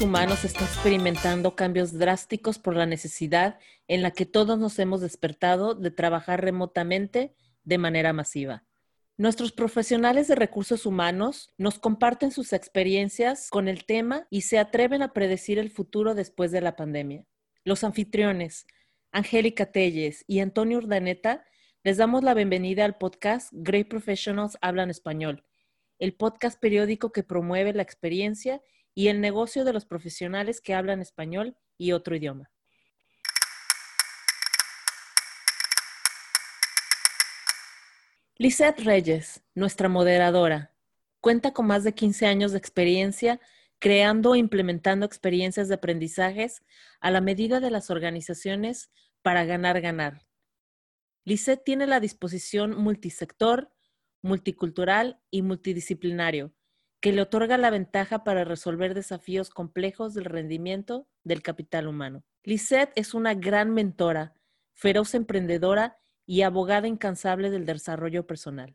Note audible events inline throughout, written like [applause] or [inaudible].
humanos está experimentando cambios drásticos por la necesidad en la que todos nos hemos despertado de trabajar remotamente de manera masiva. Nuestros profesionales de recursos humanos nos comparten sus experiencias con el tema y se atreven a predecir el futuro después de la pandemia. Los anfitriones, Angélica Telles y Antonio Urdaneta, les damos la bienvenida al podcast Great Professionals Hablan Español, el podcast periódico que promueve la experiencia y el negocio de los profesionales que hablan español y otro idioma. Lisette Reyes, nuestra moderadora, cuenta con más de 15 años de experiencia creando e implementando experiencias de aprendizajes a la medida de las organizaciones para ganar, ganar. Lisette tiene la disposición multisector, multicultural y multidisciplinario que le otorga la ventaja para resolver desafíos complejos del rendimiento del capital humano. Lisette es una gran mentora, feroz emprendedora y abogada incansable del desarrollo personal.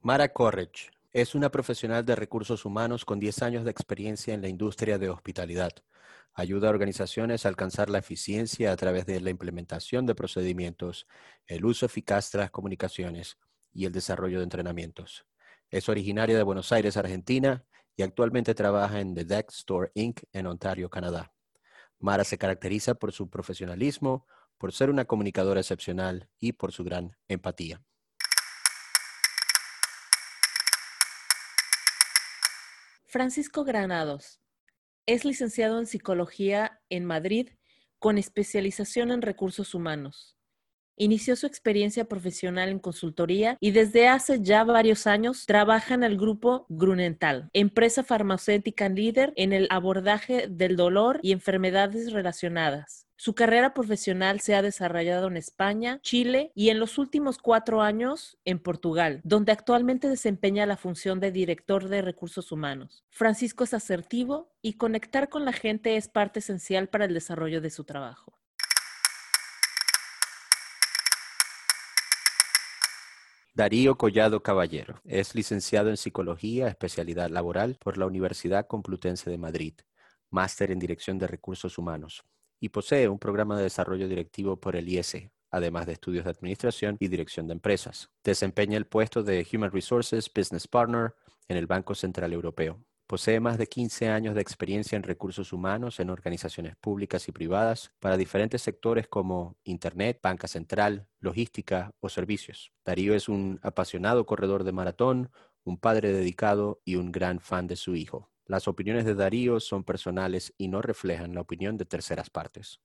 Mara Corrich es una profesional de recursos humanos con 10 años de experiencia en la industria de hospitalidad. Ayuda a organizaciones a alcanzar la eficiencia a través de la implementación de procedimientos, el uso eficaz de las comunicaciones y el desarrollo de entrenamientos. Es originaria de Buenos Aires, Argentina, y actualmente trabaja en The Deck Store Inc. en Ontario, Canadá. Mara se caracteriza por su profesionalismo, por ser una comunicadora excepcional y por su gran empatía. Francisco Granados es licenciado en Psicología en Madrid con especialización en recursos humanos. Inició su experiencia profesional en consultoría y desde hace ya varios años trabaja en el grupo Grunenthal, empresa farmacéutica líder en el abordaje del dolor y enfermedades relacionadas. Su carrera profesional se ha desarrollado en España, Chile y en los últimos cuatro años en Portugal, donde actualmente desempeña la función de director de recursos humanos. Francisco es asertivo y conectar con la gente es parte esencial para el desarrollo de su trabajo. Darío Collado Caballero es licenciado en Psicología, especialidad laboral por la Universidad Complutense de Madrid, máster en Dirección de Recursos Humanos y posee un programa de desarrollo directivo por el IES, además de estudios de administración y dirección de empresas. Desempeña el puesto de Human Resources Business Partner en el Banco Central Europeo. Posee más de 15 años de experiencia en recursos humanos en organizaciones públicas y privadas para diferentes sectores como Internet, banca central, logística o servicios. Darío es un apasionado corredor de maratón, un padre dedicado y un gran fan de su hijo. Las opiniones de Darío son personales y no reflejan la opinión de terceras partes.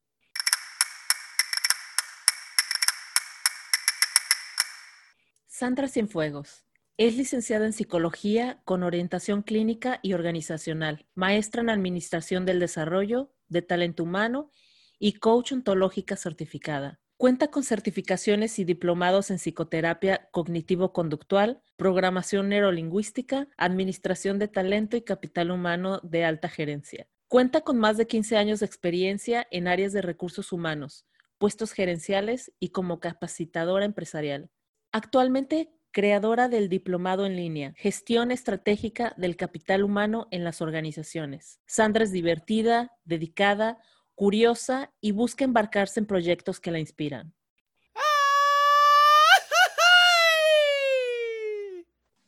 Sandra Cienfuegos. Es licenciada en Psicología con orientación clínica y organizacional, maestra en Administración del Desarrollo, de Talento Humano y coach ontológica certificada. Cuenta con certificaciones y diplomados en psicoterapia cognitivo-conductual, programación neurolingüística, administración de talento y capital humano de alta gerencia. Cuenta con más de 15 años de experiencia en áreas de recursos humanos, puestos gerenciales y como capacitadora empresarial. Actualmente creadora del diplomado en línea, Gestión Estratégica del Capital Humano en las Organizaciones. Sandra es divertida, dedicada, curiosa y busca embarcarse en proyectos que la inspiran.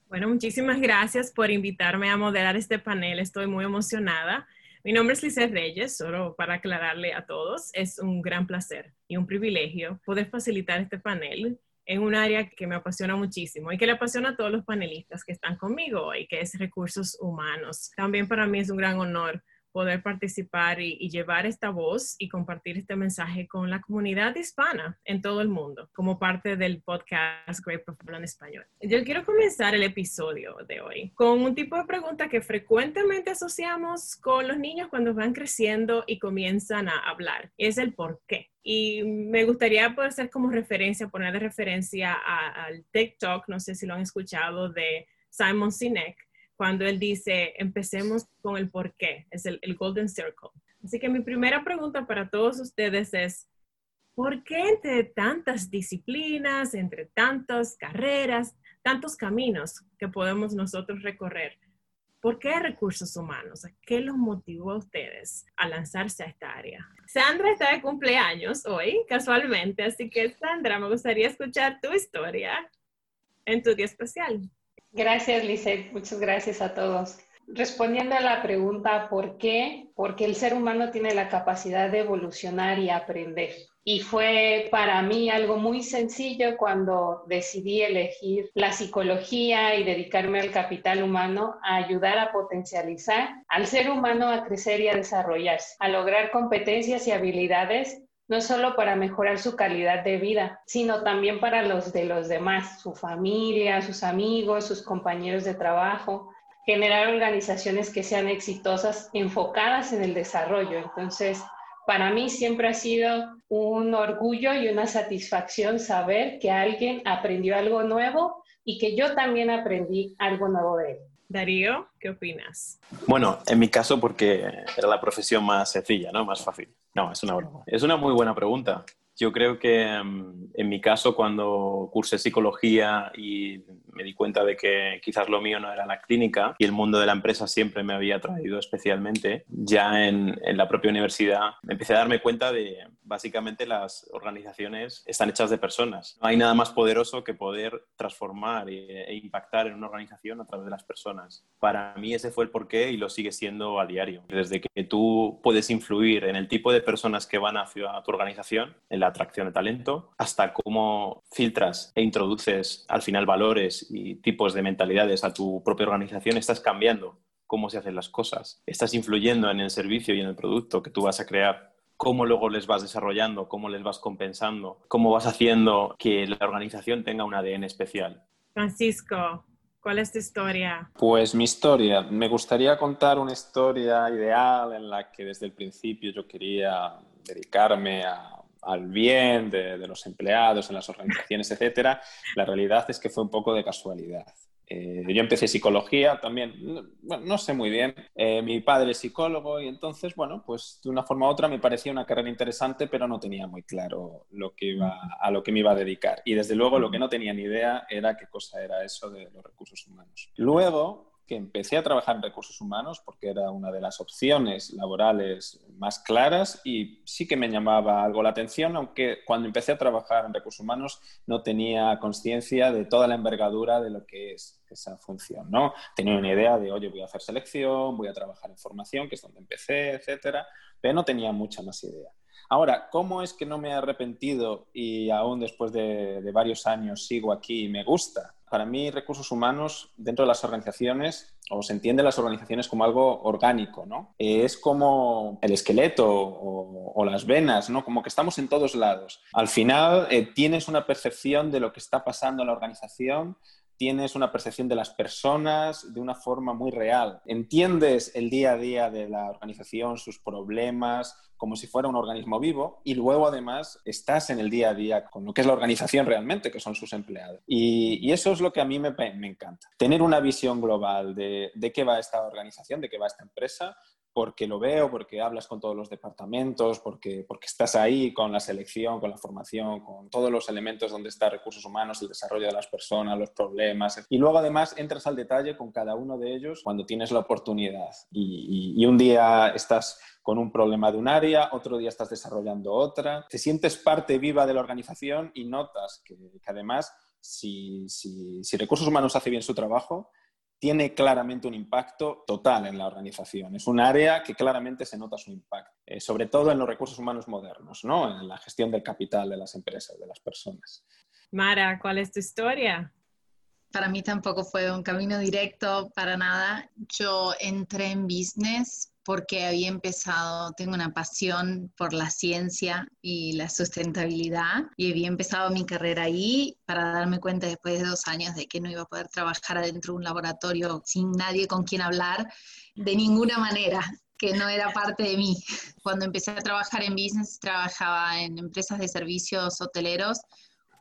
Bueno, muchísimas gracias por invitarme a moderar este panel. Estoy muy emocionada. Mi nombre es Lizeth Reyes, solo para aclararle a todos, es un gran placer y un privilegio poder facilitar este panel en un área que me apasiona muchísimo y que le apasiona a todos los panelistas que están conmigo hoy, que es recursos humanos. También para mí es un gran honor poder participar y, llevar esta voz y compartir este mensaje con la comunidad hispana en todo el mundo, como parte del podcast Great Professional en Español. Yo quiero comenzar el episodio de hoy con un tipo de pregunta que frecuentemente asociamos con los niños cuando van creciendo y comienzan a hablar. Es el por qué. Y me gustaría poder ser como referencia, poner de referencia al TikTok, no sé si lo han escuchado, de Simon Sinek, cuando él dice, empecemos con el por qué, es el, Golden Circle. Así que mi primera pregunta para todos ustedes es, ¿por qué entre tantas disciplinas, entre tantas carreras, tantos caminos que podemos nosotros recorrer. ¿Por qué recursos humanos? ¿Qué los motivó a ustedes a lanzarse a esta área? Sandra está de cumpleaños hoy, casualmente, así que Sandra, me gustaría escuchar tu historia en tu día especial. Gracias, Lizeth. Muchas gracias a todos. Respondiendo a la pregunta ¿por qué? Porque el ser humano tiene la capacidad de evolucionar y aprender. Y fue para mí algo muy sencillo cuando decidí elegir la psicología y dedicarme al capital humano a ayudar a potencializar al ser humano a crecer y a desarrollarse, a lograr competencias y habilidades no solo para mejorar su calidad de vida, sino también para los de los demás, su familia, sus amigos, sus compañeros de trabajo, generar organizaciones que sean exitosas, enfocadas en el desarrollo. Entonces, para mí siempre ha sido un orgullo y una satisfacción saber que alguien aprendió algo nuevo y que yo también aprendí algo nuevo de él. Darío, ¿qué opinas? Bueno, en mi caso porque era la profesión más sencilla, ¿no? Más fácil. No, es una broma. Es una muy buena pregunta. Yo creo que mm, en mi caso, cuando cursé psicología y me di cuenta de que quizás lo mío no era la clínica y el mundo de la empresa siempre me había atraído especialmente, ya en, la propia universidad empecé a darme cuenta de básicamente las organizaciones están hechas de personas. No hay nada más poderoso que poder transformar e, e impactar en una organización a través de las personas. Para mí ese fue el porqué y lo sigue siendo a diario. Desde que tú puedes influir en el tipo de personas que van hacia tu organización, en la atracción de talento, hasta cómo filtras e introduces al final valores y tipos de mentalidades a tu propia organización, estás cambiando cómo se hacen las cosas, estás influyendo en el servicio y en el producto que tú vas a crear, cómo luego les vas desarrollando, cómo les vas compensando, cómo vas haciendo que la organización tenga un ADN especial. Francisco, ¿cuál es tu historia? Pues mi historia, me gustaría contar una historia ideal en la que desde el principio yo quería dedicarme a al bien de, los empleados en las organizaciones, etcétera, la realidad es que fue un poco de casualidad. Eh, yo empecé psicología también, no, sé muy bien. Eh, mi padre es psicólogo y entonces, bueno, pues de una forma u otra me parecía una carrera interesante, pero no tenía muy claro lo que iba, a lo que me iba a dedicar. Y desde luego lo que no tenía ni idea era qué cosa era eso de los recursos humanos. Luego, empecé a trabajar en recursos humanos porque era una de las opciones laborales más claras y sí que me llamaba algo la atención, aunque cuando empecé a trabajar en recursos humanos no tenía conciencia de toda la envergadura de lo que es esa función, ¿no? Tenía una idea de, oye, voy a hacer selección, voy a trabajar en formación, que es donde empecé, etcétera, pero no tenía mucha más idea. Ahora, ¿cómo es que no me he arrepentido y aún después de, varios años sigo aquí y me gusta? para mí recursos humanos dentro de las organizaciones, o se entiende las organizaciones como algo orgánico, ¿no? Es como el esqueleto o, las venas, ¿no? Como que estamos en todos lados. Al final eh, tienes una percepción de lo que está pasando en la organización tienes una percepción de las personas de una forma muy real. Entiendes el día a día de la organización, sus problemas, como si fuera un organismo vivo y luego además estás en el día a día con lo que es la organización realmente, que son sus empleados. Y, eso es lo que a mí me, me encanta. Tener una visión global de, de qué va esta organización, de qué va esta empresa, porque lo veo, porque hablas con todos los departamentos, porque, porque estás ahí con la selección, con la formación, con todos los elementos donde está recursos humanos, el desarrollo de las personas, los problemas. Y luego además entras al detalle con cada uno de ellos cuando tienes la oportunidad. Y, un día estás con un problema de un área, otro día estás desarrollando otra. Te sientes parte viva de la organización y notas que, además, si, si, si recursos humanos hace bien su trabajo, tiene claramente un impacto total en la organización. Es un área que claramente se nota su impacto, eh, sobre todo en los recursos humanos modernos, ¿no? en la gestión del capital de las empresas, de las personas. Mara, ¿cuál es tu historia? Para mí tampoco fue un camino directo para nada. Yo entré en business porque había empezado, tengo una pasión por la ciencia y la sustentabilidad y había empezado mi carrera ahí para darme cuenta después de dos años de que no iba a poder trabajar adentro de un laboratorio sin nadie con quien hablar de ninguna manera que no era parte de mí. Cuando empecé a trabajar en business, trabajaba en empresas de servicios hoteleros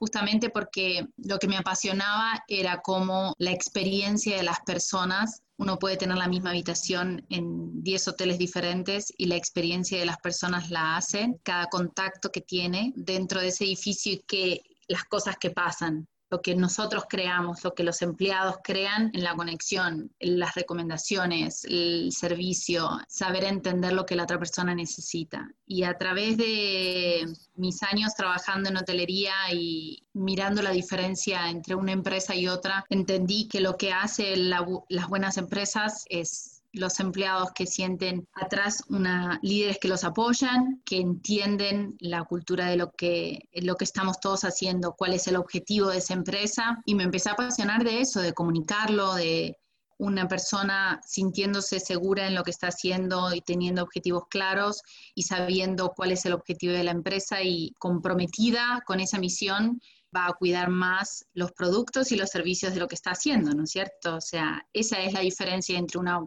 justamente porque lo que me apasionaba era cómo la experiencia de las personas, uno puede tener la misma habitación en 10 hoteles diferentes y la experiencia de las personas la hacen, cada contacto que tiene dentro de ese edificio y que las cosas que pasan lo que nosotros creamos, lo que los empleados crean en la conexión, las recomendaciones, el servicio, saber entender lo que la otra persona necesita. Y a través de mis años trabajando en hotelería y mirando la diferencia entre una empresa y otra, entendí que lo que hace las buenas empresas es los empleados que sienten atrás una, líderes que los apoyan, que entienden la cultura de lo que, lo que estamos todos haciendo, cuál es el objetivo de esa empresa. Y me empecé a apasionar de eso, de comunicarlo, de una persona sintiéndose segura en lo que está haciendo y teniendo objetivos claros y sabiendo cuál es el objetivo de la empresa y comprometida con esa misión va a cuidar más los productos y los servicios de lo que está haciendo, ¿no es cierto? O sea, esa es la diferencia entre una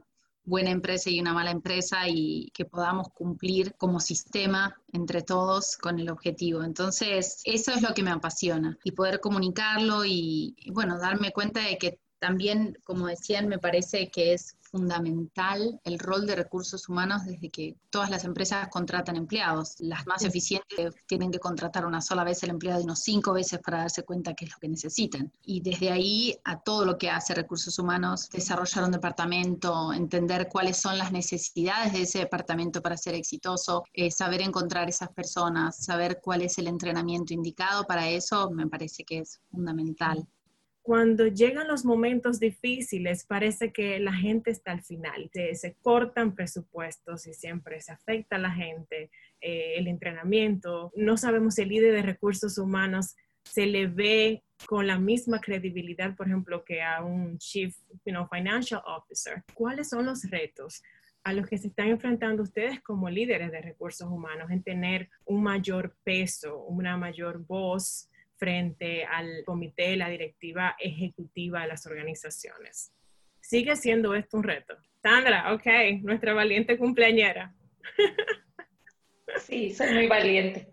buena empresa y una mala empresa y que podamos cumplir como sistema entre todos con el objetivo. Entonces, eso es lo que me apasiona y poder comunicarlo y, bueno, darme cuenta de que también, como decían, me parece que es fundamental el rol de recursos humanos desde que todas las empresas contratan empleados. Las más eficientes tienen que contratar una sola vez el empleado y no cinco veces para darse cuenta qué es lo que necesitan. Y desde ahí a todo lo que hace recursos humanos, desarrollar un departamento, entender cuáles son las necesidades de ese departamento para ser exitoso, eh, saber encontrar esas personas, saber cuál es el entrenamiento indicado para eso, me parece que es fundamental cuando llegan los momentos difíciles, parece que la gente está al final. Se, cortan presupuestos y siempre se afecta a la gente, eh, el entrenamiento. No sabemos si el líder de recursos humanos se le ve con la misma credibilidad, por ejemplo, que a un Chief Financial Officer. ¿Cuáles son los retos a los que se están enfrentando ustedes como líderes de recursos humanos en tener un mayor peso, una mayor voz? Frente al comité, la directiva ejecutiva de las organizaciones. Sigue siendo esto un reto. Sandra, ok, nuestra valiente cumpleañera. Sí, soy muy valiente.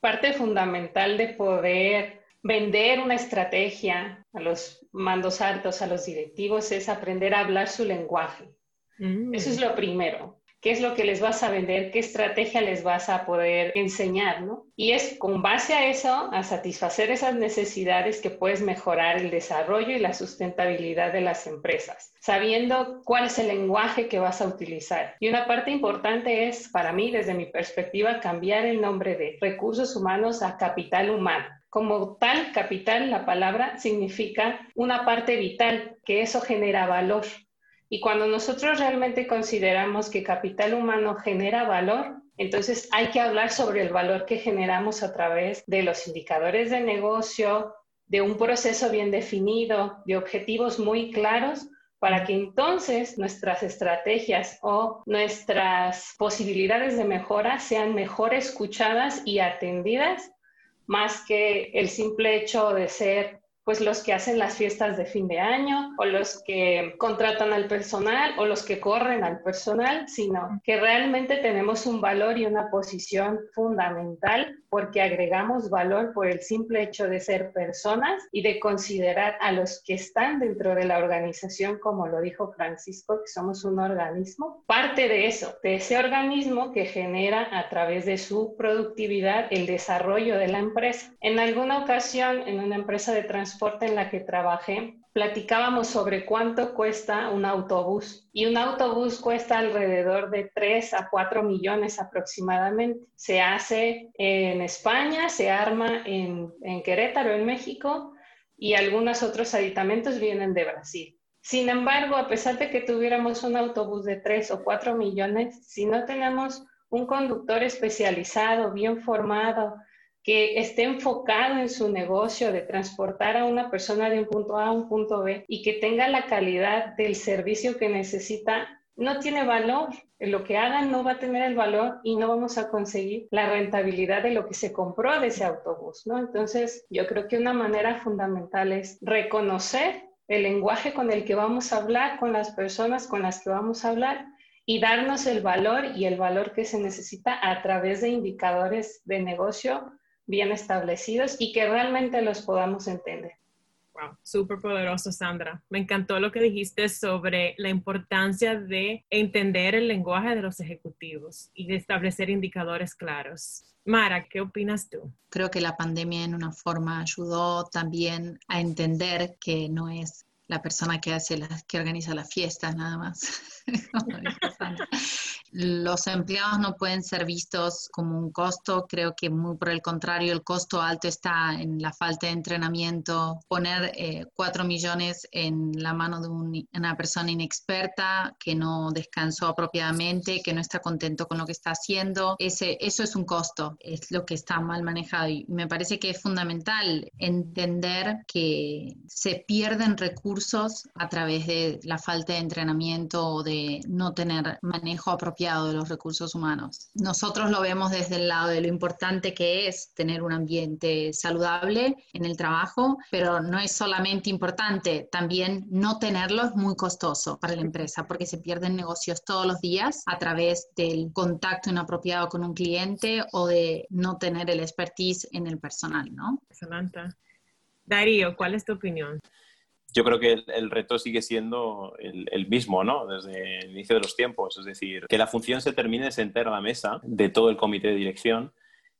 Parte fundamental de poder vender una estrategia a los mandos altos, a los directivos, es aprender a hablar su lenguaje. Mm. Eso es lo primero qué es lo que les vas a vender, qué estrategia les vas a poder enseñar, ¿no? Y es con base a eso, a satisfacer esas necesidades que puedes mejorar el desarrollo y la sustentabilidad de las empresas, sabiendo cuál es el lenguaje que vas a utilizar. Y una parte importante es, para mí, desde mi perspectiva, cambiar el nombre de recursos humanos a capital humano. Como tal, capital, la palabra significa una parte vital, que eso genera valor. Y cuando nosotros realmente consideramos que capital humano genera valor, entonces hay que hablar sobre el valor que generamos a través de los indicadores de negocio, de un proceso bien definido, de objetivos muy claros, para que entonces nuestras estrategias o nuestras posibilidades de mejora sean mejor escuchadas y atendidas, más que el simple hecho de ser pues los que hacen las fiestas de fin de año o los que contratan al personal o los que corren al personal, sino que realmente tenemos un valor y una posición fundamental porque agregamos valor por el simple hecho de ser personas y de considerar a los que están dentro de la organización, como lo dijo Francisco, que somos un organismo, parte de eso, de ese organismo que genera a través de su productividad el desarrollo de la empresa. En alguna ocasión, en una empresa de transporte, en la que trabajé, platicábamos sobre cuánto cuesta un autobús y un autobús cuesta alrededor de 3 a 4 millones aproximadamente. Se hace en España, se arma en, en Querétaro, en México y algunos otros aditamentos vienen de Brasil. Sin embargo, a pesar de que tuviéramos un autobús de 3 o 4 millones, si no tenemos un conductor especializado, bien formado, que esté enfocado en su negocio de transportar a una persona de un punto A a un punto B y que tenga la calidad del servicio que necesita, no tiene valor. Lo que hagan no va a tener el valor y no vamos a conseguir la rentabilidad de lo que se compró de ese autobús, ¿no? Entonces, yo creo que una manera fundamental es reconocer el lenguaje con el que vamos a hablar, con las personas con las que vamos a hablar y darnos el valor y el valor que se necesita a través de indicadores de negocio bien establecidos y que realmente los podamos entender. Wow, súper poderoso, Sandra. Me encantó lo que dijiste sobre la importancia de entender el lenguaje de los ejecutivos y de establecer indicadores claros. Mara, ¿qué opinas tú? Creo que la pandemia en una forma ayudó también a entender que no es la persona que hace las, que organiza las fiestas nada más. [laughs] los empleados no pueden ser vistos como un costo, creo que muy por el contrario, el costo alto está en la falta de entrenamiento, poner eh, millones en la mano de una persona inexperta que no descansó apropiadamente, que no está contento con lo que está haciendo, ese, eso es un costo, es lo que está mal manejado y me parece que es fundamental entender que se pierden recursos a través de la falta de entrenamiento o de no tener manejo apropiado de los recursos humanos. Nosotros lo vemos desde el lado de lo importante que es tener un ambiente saludable en el trabajo, pero no es solamente importante, también no tenerlo es muy costoso para la empresa porque se pierden negocios todos los días a través del contacto inapropiado con un cliente o de no tener el expertise en el personal, ¿no? Excelente. Darío, ¿cuál es tu opinión? Yo creo que el, reto sigue siendo el, mismo, ¿no? Desde el inicio de los tiempos. Es decir, que la función se termine de sentar a la mesa de todo el comité de dirección,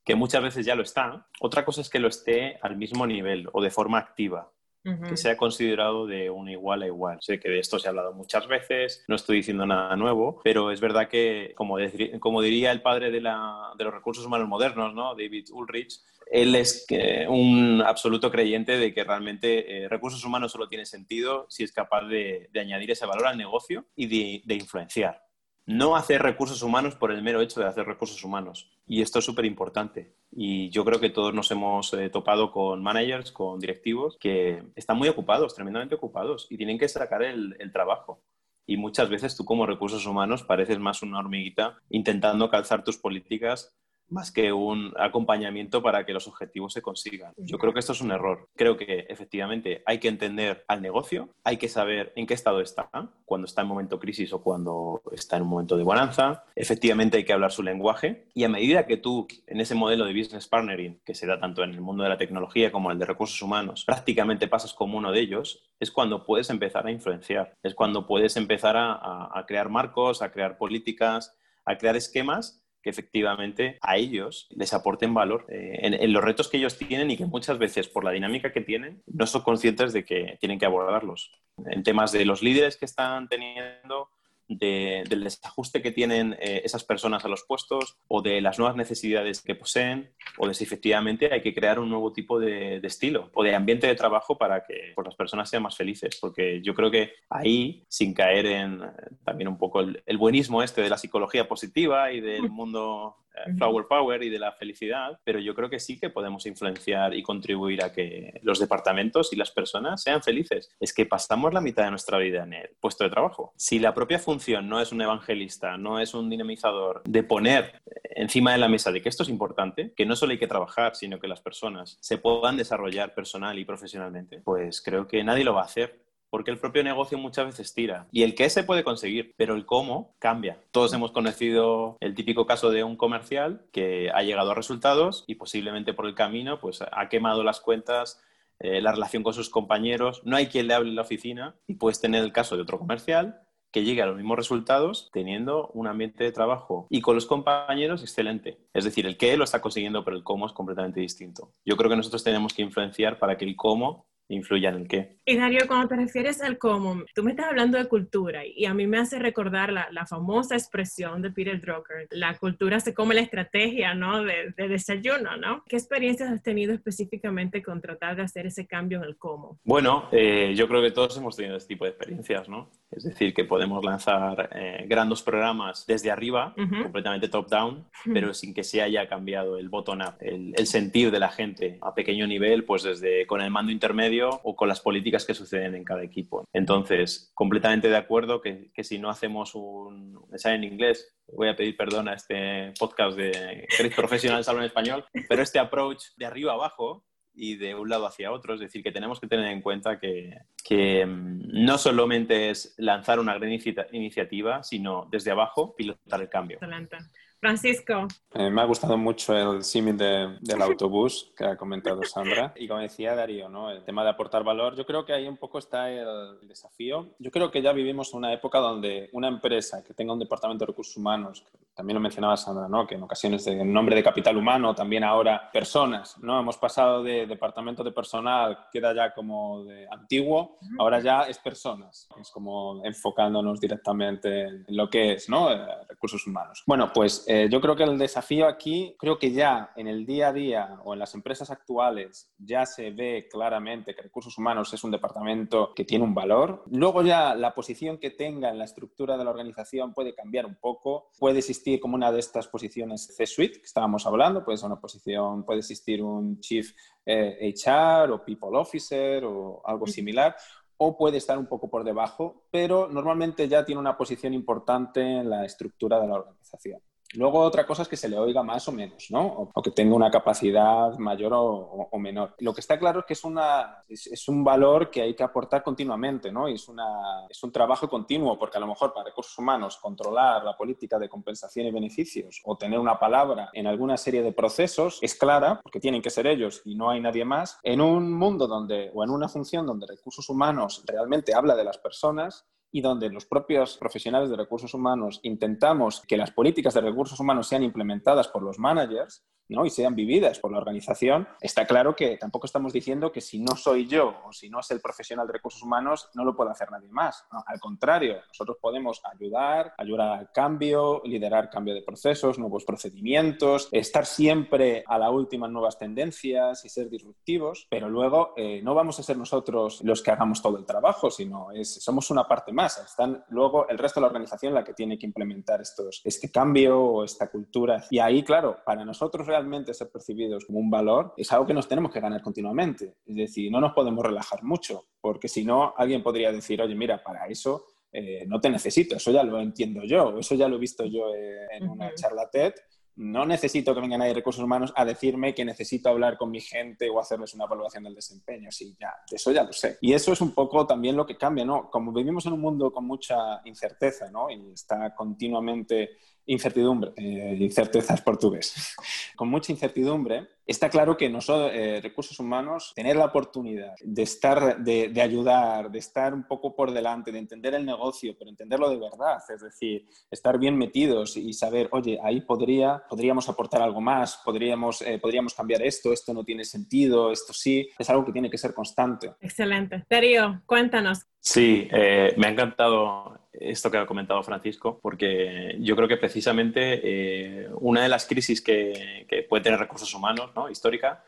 que muchas veces ya lo está. Otra cosa es que lo esté al mismo nivel o de forma activa. Que sea considerado de un igual a igual. Sé que de esto se ha hablado muchas veces, no estoy diciendo nada nuevo, pero es verdad que, como, como diría el padre de, la, de, los recursos humanos modernos, ¿no? David Ulrich, él es un absoluto creyente de que realmente eh, recursos humanos solo tiene sentido si es capaz de, añadir ese valor al negocio y de, influenciar. No hacer recursos humanos por el mero hecho de hacer recursos humanos. Y esto es súper importante. Y yo creo que todos nos hemos eh, topado con managers, con directivos, que están muy ocupados, tremendamente ocupados, y tienen que sacar el, el trabajo. Y muchas veces tú como recursos humanos pareces más una hormiguita intentando calzar tus políticas más que un acompañamiento para que los objetivos se consigan. Yo creo que esto es un error. Creo que efectivamente hay que entender al negocio, hay que saber en qué estado está, cuando está en momento crisis o cuando está en un momento de bonanza. Efectivamente hay que hablar su lenguaje y a medida que tú en ese modelo de business partnering, que se da tanto en el mundo de la tecnología como en el de recursos humanos, prácticamente pasas como uno de ellos, es cuando puedes empezar a influenciar, es cuando puedes empezar a, a crear marcos, a crear políticas, a crear esquemas que efectivamente a ellos les aporten valor eh, en, los retos que ellos tienen y que muchas veces por la dinámica que tienen no son conscientes de que tienen que abordarlos. En temas de los líderes que están teniendo del desajuste que tienen eh, esas personas a los puestos o de las nuevas necesidades que poseen o de si efectivamente hay que crear un nuevo tipo de, estilo o de ambiente de trabajo para que pues, las personas sean más felices. Porque yo creo que ahí, sin caer en eh, también un poco el, el buenismo este de la psicología positiva y del mundo eh, flower power y de la felicidad, pero yo creo que sí que podemos influenciar y contribuir a que los departamentos y las personas sean felices. Es que pasamos la mitad de nuestra vida en el puesto de trabajo. Si la propia función no es un evangelista, no es un dinamizador de poner encima de la mesa de que esto es importante, que no solo hay que trabajar, sino que las personas se puedan desarrollar personal y profesionalmente, pues creo que nadie lo va a hacer porque el propio negocio muchas veces tira. Y el qué se puede conseguir, pero el cómo cambia. Todos hemos conocido el típico caso de un comercial que ha llegado a resultados y posiblemente por el camino pues ha quemado las cuentas, eh, la relación con sus compañeros, no hay quien le hable en la oficina y puedes tener el caso de otro comercial que llegue a los mismos resultados teniendo un ambiente de trabajo y con los compañeros excelente. Es decir, el qué lo está consiguiendo, pero el cómo es completamente distinto. Yo creo que nosotros tenemos que influenciar para que el cómo influya en qué. Y Darío, cuando te refieres al cómo, tú me estás hablando de cultura y a mí me hace recordar la, la famosa expresión de Peter Drucker, la cultura se come la estrategia, ¿no? De, de, desayuno, ¿no? ¿Qué experiencias has tenido específicamente con tratar de hacer ese cambio en el cómo? Bueno, eh, yo creo que todos hemos tenido este tipo de experiencias, ¿no? Es decir, que podemos lanzar eh, grandes programas desde arriba, completamente top-down, pero sin que se haya cambiado el bottom-up, el, el sentir de la gente a pequeño nivel, pues desde con el mando intermedio o con las políticas que suceden en cada equipo. Entonces, completamente de acuerdo que, si no hacemos un en inglés, voy a pedir perdón a este podcast de Credit Profesional Salón Español, pero este approach de arriba abajo y de un lado hacia otro. Es decir, que tenemos que tener en cuenta que, que mm, no solamente es lanzar una gran iniciativa, sino desde abajo pilotar el cambio. Excelente. Francisco. Eh, me ha gustado mucho el símil del autobús que ha comentado Sandra. Y como decía Darío, ¿no? el tema de aportar valor, yo creo que ahí un poco está el desafío. Yo creo que ya vivimos una época donde una empresa que tenga un departamento de recursos humanos, también lo mencionaba Sandra, ¿no? que en ocasiones en nombre de capital humano, también ahora personas, ¿no? hemos pasado de departamento de personal, queda ya como de antiguo, ahora ya es personas, es como enfocándonos directamente en lo que es ¿no? Eh, recursos humanos. Bueno, pues eh, yo creo que el desafío aquí, creo que ya en el día a día o en las empresas actuales ya se ve claramente que recursos humanos es un departamento que tiene un valor. Luego ya la posición que tenga en la estructura de la organización puede cambiar un poco. Puede existir como una de estas posiciones C-suite que estábamos hablando, puede ser una posición, puede existir un Chief HR eh, o People Officer o algo similar o puede estar un poco por debajo, pero normalmente ya tiene una posición importante en la estructura de la organización. Luego otra cosa es que se le oiga más o menos, ¿no? O, que tenga una capacidad mayor o, menor. Lo que está claro es que es, una, es, un valor que hay que aportar continuamente, ¿no? Y es, una, es un trabajo continuo, porque a lo mejor para recursos humanos controlar la política de compensación y beneficios o tener una palabra en alguna serie de procesos es clara, porque tienen que ser ellos y no hay nadie más. En un mundo donde, o en una función donde recursos humanos realmente habla de las personas, y donde los propios profesionales de recursos humanos intentamos que las políticas de recursos humanos sean implementadas por los managers, y sean vividas por la organización, está claro que tampoco estamos diciendo que si no soy yo o si no es el profesional de recursos humanos, no lo puede hacer nadie más. al contrario, nosotros podemos ayudar, ayudar al cambio, liderar cambio de procesos, nuevos procedimientos, estar siempre a la última en nuevas tendencias y ser disruptivos, pero luego eh, no vamos a ser nosotros los que hagamos todo el trabajo, sino es, somos una parte más. Están luego el resto de la organización la que tiene que implementar estos, este cambio o esta cultura. Y ahí, claro, para nosotros realmente ser percibidos como un valor, es algo que nos tenemos que ganar continuamente. Es decir, no nos podemos relajar mucho, porque si no, alguien podría decir, oye, mira, para eso eh, no te necesito, eso ya lo entiendo yo, eso ya lo he visto yo en una charla TED. No necesito que venga nadie de recursos humanos a decirme que necesito hablar con mi gente o hacerles una evaluación del desempeño. Sí, ya, eso ya lo sé. Y eso es un poco también lo que cambia, ¿no? Como vivimos en un mundo con mucha incerteza, ¿no? Y está continuamente incertidumbre, eh, incerteza es portugués, [laughs] con mucha incertidumbre, está claro que nosotros, eh, recursos humanos, tener la oportunidad de estar, de, de, ayudar, de estar un poco por delante, de entender el negocio, pero entenderlo de verdad, es decir, estar bien metidos y saber, oye, ahí podría, podríamos aportar algo más, podríamos, eh, podríamos cambiar esto, esto no tiene sentido, esto sí, es algo que tiene que ser constante. Excelente. Darío, cuéntanos. Sí, me ha encantado esto que ha comentado Francisco, porque yo creo que precisamente eh, una de las crisis que, puede tener recursos humanos, ¿no? histórica,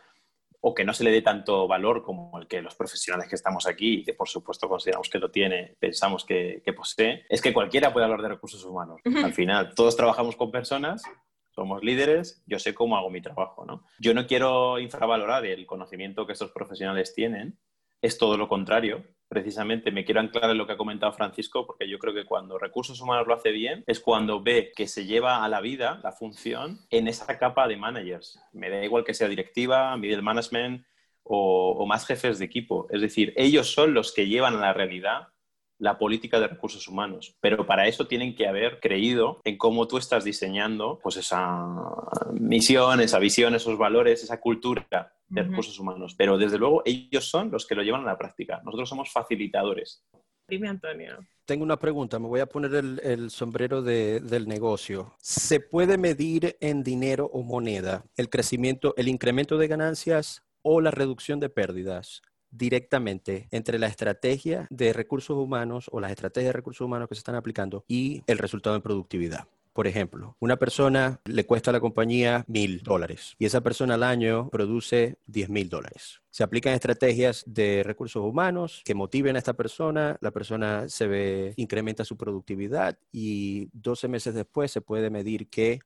o que no se le dé tanto valor como el que los profesionales que estamos aquí, y que por supuesto consideramos que lo tiene, pensamos que, posee, es que cualquiera puede hablar de recursos humanos. Al final, todos trabajamos con personas, somos líderes, yo sé cómo hago mi trabajo. ¿no? Yo no quiero infravalorar el conocimiento que estos profesionales tienen, es todo lo contrario precisamente me quiero anclar en lo que ha comentado Francisco, porque yo creo que cuando recursos humanos lo hace bien es cuando ve que se lleva a la vida la función en esa capa de managers. Me da igual que sea directiva, middle management o, o más jefes de equipo. Es decir, ellos son los que llevan a la realidad la política de recursos humanos, pero para eso tienen que haber creído en cómo tú estás diseñando pues esa misión, esa visión, esos valores, esa cultura de recursos humanos. Pero desde luego ellos son los que lo llevan a la práctica. Nosotros somos facilitadores. Dime, Antonio. Tengo una pregunta, me voy a poner el, sombrero del negocio. ¿Se puede medir en dinero o moneda el crecimiento, el incremento de ganancias o la reducción de pérdidas? Directamente entre la estrategia de recursos humanos o las estrategias de recursos humanos que se están aplicando y el resultado en productividad. Por ejemplo, una persona le cuesta a la compañía mil dólares y esa persona al año produce diez mil dólares. Se aplican estrategias de recursos humanos que motiven a esta persona, la persona se ve, incrementa su productividad y 12 meses después se puede medir que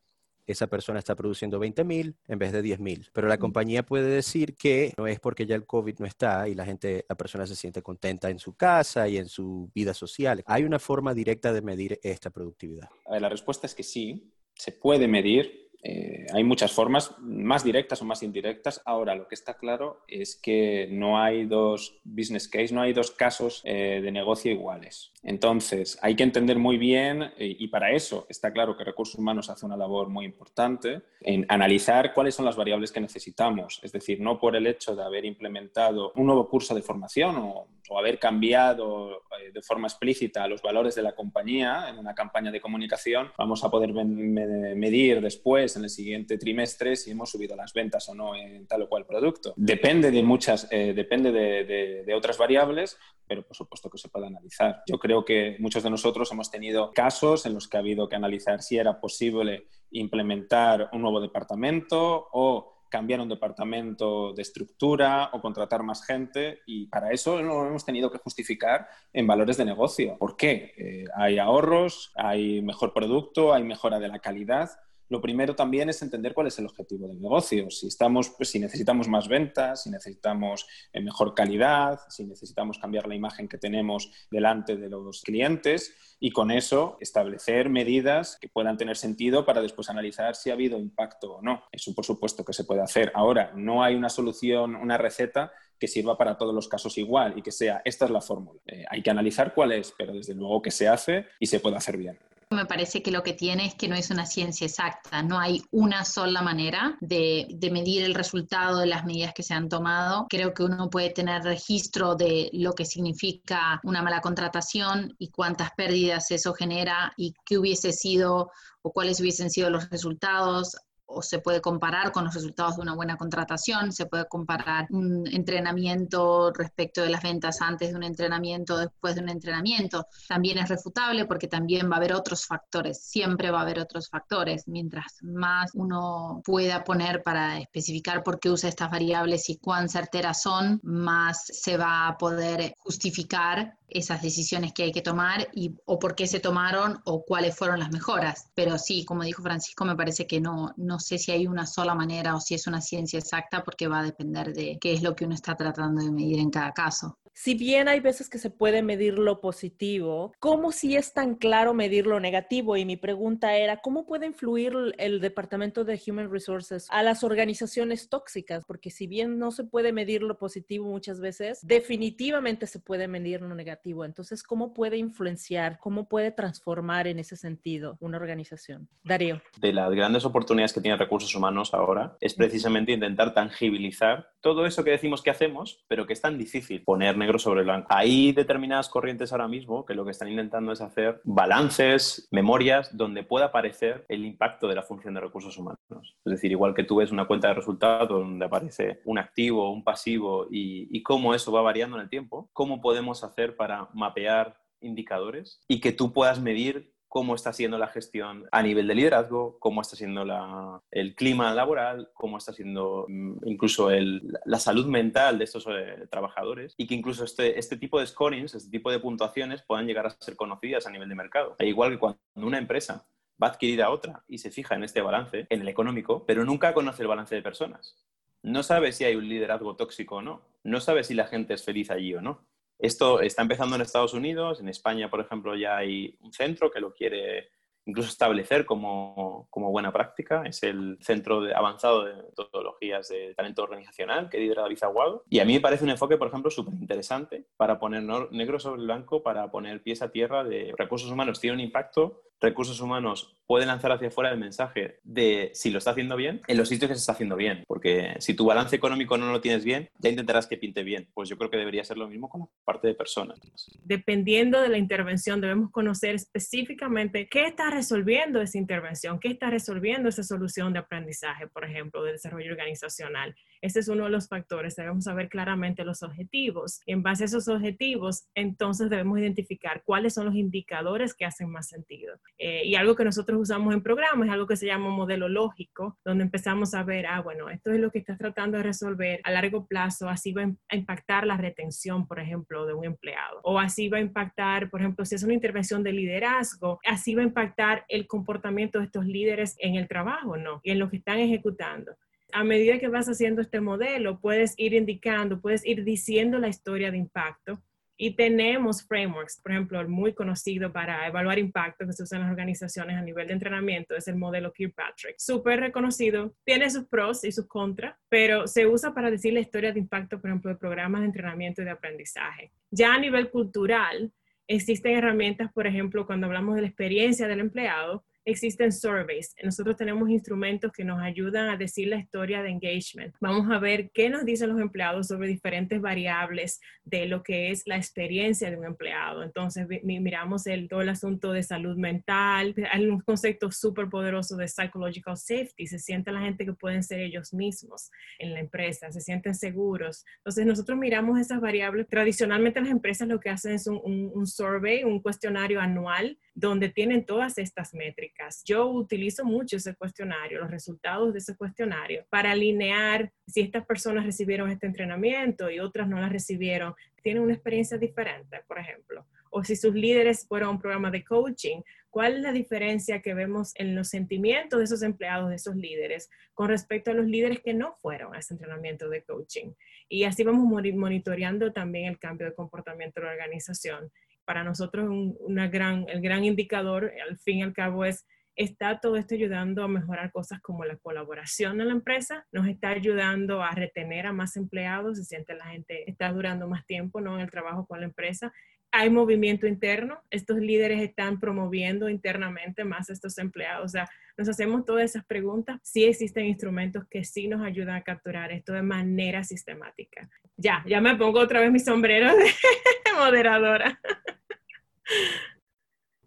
esa persona está produciendo 20 mil en vez de 10 mil. Pero la compañía puede decir que no es porque ya el COVID no está y la gente, la persona se siente contenta en su casa y en su vida social. Hay una forma directa de medir esta productividad. la respuesta es que sí, se puede medir Eh, hay muchas formas, más directas o más indirectas. Ahora, lo que está claro es que no hay dos business case, no hay dos casos eh, de negocio iguales. Entonces, hay que entender muy bien, eh, y para eso está claro que Recursos Humanos hace una labor muy importante, en analizar cuáles son las variables que necesitamos. Es decir, no por el hecho de haber implementado un nuevo curso de formación o, haber cambiado de forma explícita los valores de la compañía en una campaña de comunicación, vamos a poder medir después en el siguiente trimestre si hemos subido las ventas o no en tal o cual producto. Depende de muchas, eh, depende de, de, otras variables, pero por supuesto que se puede analizar. Yo creo que muchos de nosotros hemos tenido casos en los que ha habido que analizar si era posible implementar un nuevo departamento o cambiar un departamento de estructura o contratar más gente y para eso lo hemos tenido que justificar en valores de negocio. ¿Por qué? Eh, hay ahorros, hay mejor producto, hay mejora de la calidad lo primero también es entender cuál es el objetivo del negocio. Si, estamos, pues, si necesitamos más ventas, si necesitamos eh, mejor calidad, si necesitamos cambiar la imagen que tenemos delante de los clientes y con eso establecer medidas que puedan tener sentido para después analizar si ha habido impacto o no. Eso por supuesto que se puede hacer. Ahora, no hay una solución, una receta que sirva para todos los casos igual y que sea, esta es la fórmula. Eh, hay que analizar cuál es, pero desde luego que se hace y se puede hacer bien. Me parece que lo que tiene es que no es una ciencia exacta, no hay una sola manera de, medir el resultado de las medidas que se han tomado. Creo que uno puede tener registro de lo que significa una mala contratación y cuántas pérdidas eso genera y qué hubiese sido o cuáles hubiesen sido los resultados o se puede comparar con los resultados de una buena contratación, se puede comparar un entrenamiento respecto de las ventas antes de un entrenamiento, después de un entrenamiento. También es refutable porque también va a haber otros factores, siempre va a haber otros factores. Mientras más uno pueda poner para especificar por qué usa estas variables y cuán certeras son, más se va a poder justificar esas decisiones que hay que tomar y, o por qué se tomaron o cuáles fueron las mejoras. Pero sí, como dijo Francisco, me parece que no, no sé si hay una sola manera o si es una ciencia exacta porque va a depender de qué es lo que uno está tratando de medir en cada caso si bien hay veces que se puede medir lo positivo, ¿cómo si es tan claro medir lo negativo? Y mi pregunta era, ¿cómo puede influir el Departamento de Human Resources a las organizaciones tóxicas? Porque si bien no se puede medir lo positivo muchas veces, definitivamente se puede medir lo negativo. Entonces, ¿cómo puede influenciar, cómo puede transformar en ese sentido una organización? Darío. De las grandes oportunidades que tienen recursos humanos ahora es precisamente intentar tangibilizar todo eso que decimos que hacemos, pero que es tan difícil poner sobre blanco. Hay determinadas corrientes ahora mismo que lo que están intentando es hacer balances, memorias, donde pueda aparecer el impacto de la función de recursos humanos. Es decir, igual que tú ves una cuenta de resultados donde aparece un activo, un pasivo y cómo eso va variando en el tiempo, ¿cómo podemos hacer para mapear indicadores y que tú puedas medir cómo está siendo la gestión a nivel de liderazgo, cómo está siendo el clima laboral, cómo está siendo mm, incluso la salud mental de estos eh, trabajadores y que incluso este, este tipo de scorings, este tipo de puntuaciones puedan llegar a ser conocidas a nivel de mercado. E igual que cuando una empresa va a adquirir a otra y se fija en este balance, en el económico, pero nunca conoce el balance de personas. No sabe si hay un liderazgo tóxico o no. No sabe si la gente es feliz allí o no. Esto está empezando en Estados Unidos, en España, por ejemplo, ya hay un centro que lo quiere incluso establecer como, como buena práctica. Es el Centro de Avanzado de Metodologías de Talento Organizacional que lidera David Aguado. Y a mí me parece un enfoque, por ejemplo, súper interesante para poner negro sobre blanco, para poner pies a tierra de recursos humanos. Tiene un impacto recursos humanos puede lanzar hacia afuera el mensaje de si lo está haciendo bien en los sitios que se está haciendo bien. Porque si tu balance económico no lo tienes bien, ya intentarás que pinte bien. Pues yo creo que debería ser lo mismo con la parte de personas. Dependiendo de la intervención, debemos conocer específicamente qué está resolviendo esa intervención, qué está resolviendo esa solución de aprendizaje, por ejemplo, de desarrollo organizacional. Ese es uno de los factores. Debemos saber claramente los objetivos. En base a esos objetivos, entonces debemos identificar cuáles son los indicadores que hacen más sentido. Eh, y algo que nosotros usamos en programas es algo que se llama modelo lógico, donde empezamos a ver, ah, bueno, esto es lo que estás tratando de resolver a largo plazo, así va a impactar la retención, por ejemplo, de un empleado. O así va a impactar, por ejemplo, si es una intervención de liderazgo, así va a impactar el comportamiento de estos líderes en el trabajo, ¿no? Y en lo que están ejecutando a medida que vas haciendo este modelo, puedes ir indicando, puedes ir diciendo la historia de impacto Y tenemos frameworks, por ejemplo, el muy conocido para evaluar impacto que se usa en las organizaciones a nivel de entrenamiento es el modelo Kirkpatrick. Súper reconocido, tiene sus pros y sus contras, pero se usa para decir la historia de impacto, por ejemplo, de programas de entrenamiento y de aprendizaje. Ya a nivel cultural, existen herramientas, por ejemplo, cuando hablamos de la experiencia del empleado, existen surveys. Nosotros tenemos instrumentos que nos ayudan a decir la historia de engagement. Vamos a ver qué nos dicen los empleados sobre diferentes variables de lo que es la experiencia de un empleado. Entonces, miramos el, todo el asunto de salud mental. Hay un concepto súper poderoso de psychological safety. Se siente la gente que pueden ser ellos mismos en la empresa, se sienten seguros. Entonces, nosotros miramos esas variables. Tradicionalmente las empresas lo que hacen es un, un survey, un cuestionario anual donde tienen todas estas métricas. Yo utilizo mucho ese cuestionario, los resultados de ese cuestionario, para alinear si estas personas recibieron este entrenamiento y otras no las recibieron, tienen una experiencia diferente, por ejemplo. O si sus líderes fueron a un programa de coaching, ¿cuál es la diferencia que vemos en los sentimientos de esos empleados, de esos líderes, con respecto a los líderes que no fueron a ese entrenamiento de coaching? Y así vamos monitoreando también el cambio de comportamiento de la organización para nosotros una gran, el gran indicador, al fin y al cabo, es está todo esto ayudando a mejorar cosas como la colaboración en la empresa, nos está ayudando a retener a más empleados, se siente la gente está durando más tiempo ¿no? en el trabajo con la empresa. Hay movimiento interno, estos líderes están promoviendo internamente más a estos empleados. O sea, nos hacemos todas esas preguntas. Sí existen instrumentos que sí nos ayudan a capturar esto de manera sistemática. Ya, ya me pongo otra vez mi sombrero de [laughs] moderadora.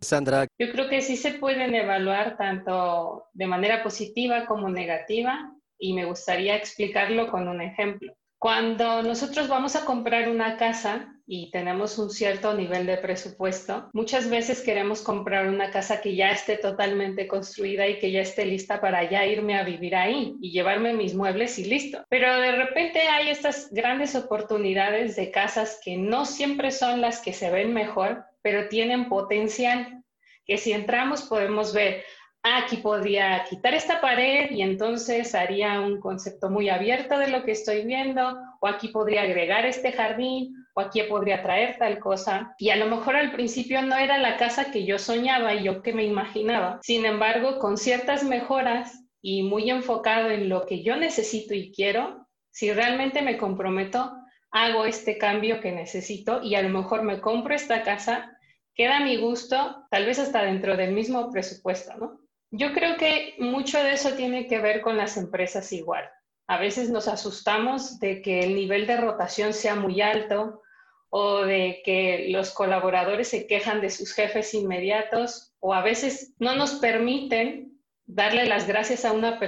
Sandra. Yo creo que sí se pueden evaluar tanto de manera positiva como negativa y me gustaría explicarlo con un ejemplo. Cuando nosotros vamos a comprar una casa y tenemos un cierto nivel de presupuesto, muchas veces queremos comprar una casa que ya esté totalmente construida y que ya esté lista para ya irme a vivir ahí y llevarme mis muebles y listo. Pero de repente hay estas grandes oportunidades de casas que no siempre son las que se ven mejor, pero tienen potencial, que si entramos podemos ver, aquí podría quitar esta pared y entonces haría un concepto muy abierto de lo que estoy viendo, o aquí podría agregar este jardín, o aquí podría traer tal cosa. Y a lo mejor al principio no era la casa que yo soñaba y yo que me imaginaba. Sin embargo, con ciertas mejoras y muy enfocado en lo que yo necesito y quiero, si realmente me comprometo, hago este cambio que necesito y a lo mejor me compro esta casa, queda a mi gusto, tal vez hasta dentro del mismo presupuesto, ¿no? Yo creo que mucho de eso tiene que ver con las empresas igual. A veces nos asustamos de que el nivel de rotación sea muy alto o de que los colaboradores se quejan de sus jefes inmediatos o a veces no nos permiten darle las gracias a una,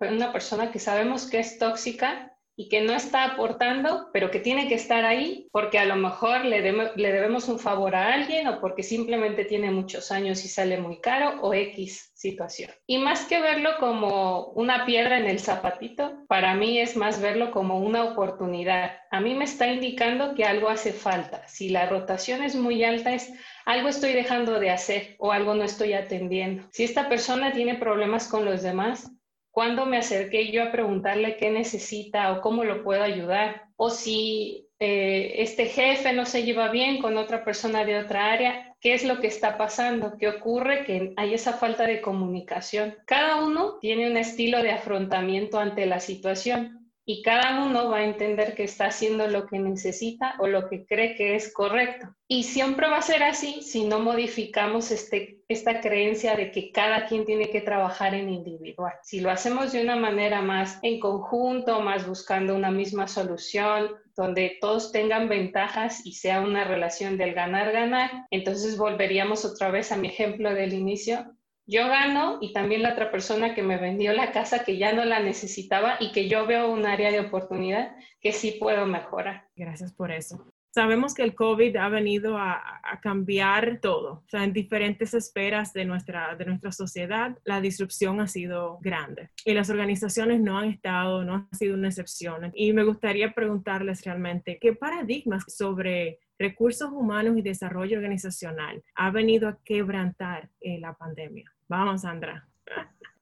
una persona que sabemos que es tóxica y que no está aportando, pero que tiene que estar ahí porque a lo mejor le, le, debemos un favor a alguien o porque simplemente tiene muchos años y sale muy caro o X situación. Y más que verlo como una piedra en el zapatito, para mí es más verlo como una oportunidad. A mí me está indicando que algo hace falta. Si la rotación es muy alta, es algo estoy dejando de hacer o algo no estoy atendiendo. Si esta persona tiene problemas con los demás, cuando me acerqué yo a preguntarle qué necesita o cómo lo puedo ayudar, o si eh, este jefe no se lleva bien con otra persona de otra área, qué es lo que está pasando, qué ocurre, que hay esa falta de comunicación. Cada uno tiene un estilo de afrontamiento ante la situación y cada uno va a entender que está haciendo lo que necesita o lo que cree que es correcto. Y siempre va a ser así si no modificamos este, esta creencia de que cada quien tiene que trabajar en individual. Si lo hacemos de una manera más en conjunto, más buscando una misma solución, donde todos tengan ventajas y sea una relación del ganar-ganar, entonces volveríamos otra vez a mi ejemplo del inicio, yo gano y también la otra persona que me vendió la casa que ya no la necesitaba y que yo veo un área de oportunidad que sí puedo mejorar. Gracias por eso. Sabemos que el COVID ha venido a, cambiar todo, o sea, en diferentes esferas de nuestra, de nuestra sociedad, la disrupción ha sido grande y las organizaciones no han estado, no han sido una excepción. Y me gustaría preguntarles realmente, ¿qué paradigmas sobre recursos humanos y desarrollo organizacional ha venido a quebrantar eh, la pandemia? Vamos, Sandra.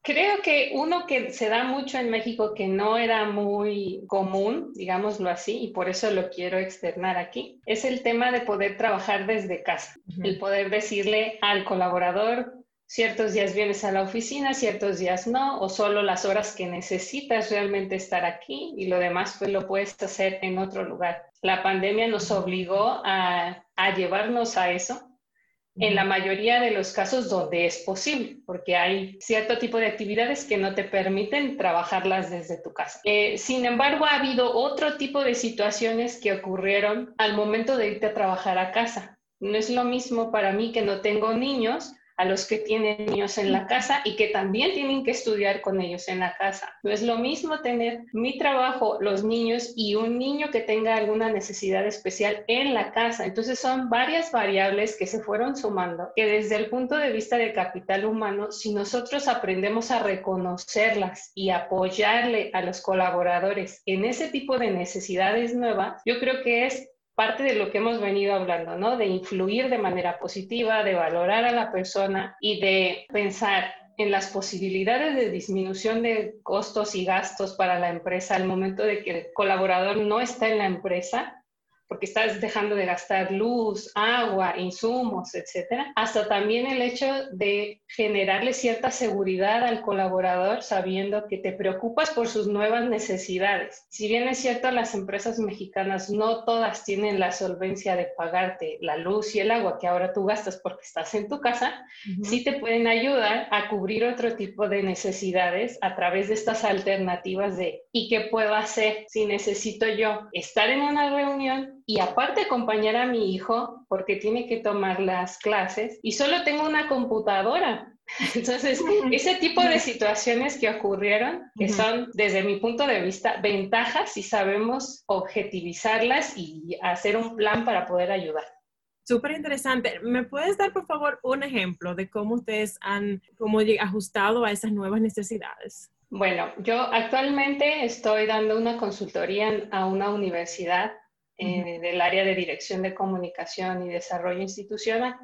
Creo que uno que se da mucho en México que no era muy común, digámoslo así, y por eso lo quiero externar aquí, es el tema de poder trabajar desde casa, el poder decirle al colaborador, ciertos días vienes a la oficina, ciertos días no, o solo las horas que necesitas realmente estar aquí y lo demás pues lo puedes hacer en otro lugar. La pandemia nos obligó a, a llevarnos a eso en la mayoría de los casos donde es posible, porque hay cierto tipo de actividades que no te permiten trabajarlas desde tu casa. Eh, sin embargo, ha habido otro tipo de situaciones que ocurrieron al momento de irte a trabajar a casa. No es lo mismo para mí que no tengo niños a los que tienen niños en la casa y que también tienen que estudiar con ellos en la casa. No es lo mismo tener mi trabajo, los niños y un niño que tenga alguna necesidad especial en la casa. Entonces son varias variables que se fueron sumando, que desde el punto de vista del capital humano, si nosotros aprendemos a reconocerlas y apoyarle a los colaboradores en ese tipo de necesidades nuevas, yo creo que es parte de lo que hemos venido hablando, ¿no? De influir de manera positiva, de valorar a la persona y de pensar en las posibilidades de disminución de costos y gastos para la empresa al momento de que el colaborador no está en la empresa porque estás dejando de gastar luz, agua, insumos, etcétera, hasta también el hecho de generarle cierta seguridad al colaborador sabiendo que te preocupas por sus nuevas necesidades. Si bien es cierto, las empresas mexicanas no todas tienen la solvencia de pagarte la luz y el agua que ahora tú gastas porque estás en tu casa, sí te pueden ayudar a cubrir otro tipo de necesidades a través de estas alternativas de ¿y qué puedo hacer si necesito yo estar en una reunión y aparte acompañar a mi hijo porque tiene que tomar las clases y solo tengo una computadora. [laughs] Entonces, ese tipo de situaciones que ocurrieron, que son desde mi punto de vista ventajas si sabemos objetivizarlas y hacer un plan para poder ayudar. Súper interesante. ¿Me puedes dar, por favor, un ejemplo de cómo ustedes han cómo ajustado a esas nuevas necesidades? Bueno, yo actualmente estoy dando una consultoría a una universidad eh, del área de dirección de comunicación y desarrollo institucional.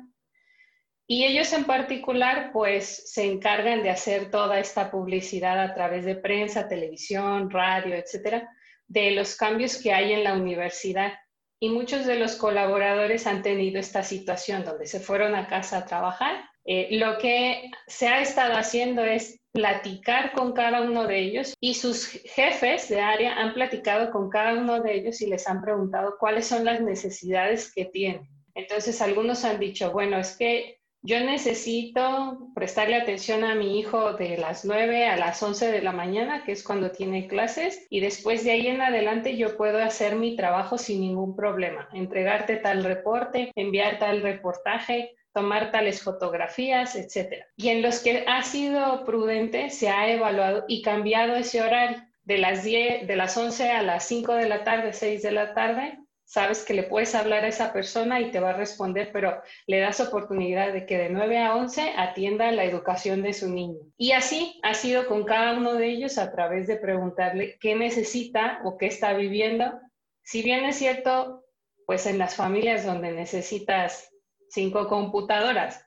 Y ellos en particular, pues, se encargan de hacer toda esta publicidad a través de prensa, televisión, radio, etcétera, de los cambios que hay en la universidad. Y muchos de los colaboradores han tenido esta situación donde se fueron a casa a trabajar. Eh, lo que se ha estado haciendo es platicar con cada uno de ellos y sus jefes de área han platicado con cada uno de ellos y les han preguntado cuáles son las necesidades que tienen. Entonces algunos han dicho, bueno, es que yo necesito prestarle atención a mi hijo de las 9 a las 11 de la mañana, que es cuando tiene clases, y después de ahí en adelante yo puedo hacer mi trabajo sin ningún problema, entregarte tal reporte, enviar tal reportaje, tomar tales fotografías, etc. Y en los que ha sido prudente, se ha evaluado y cambiado ese horario de las 10, de las 11 a las 5 de la tarde, 6 de la tarde. Sabes que le puedes hablar a esa persona y te va a responder, pero le das oportunidad de que de 9 a 11 atienda la educación de su niño. Y así ha sido con cada uno de ellos a través de preguntarle qué necesita o qué está viviendo. Si bien es cierto, pues en las familias donde necesitas cinco computadoras.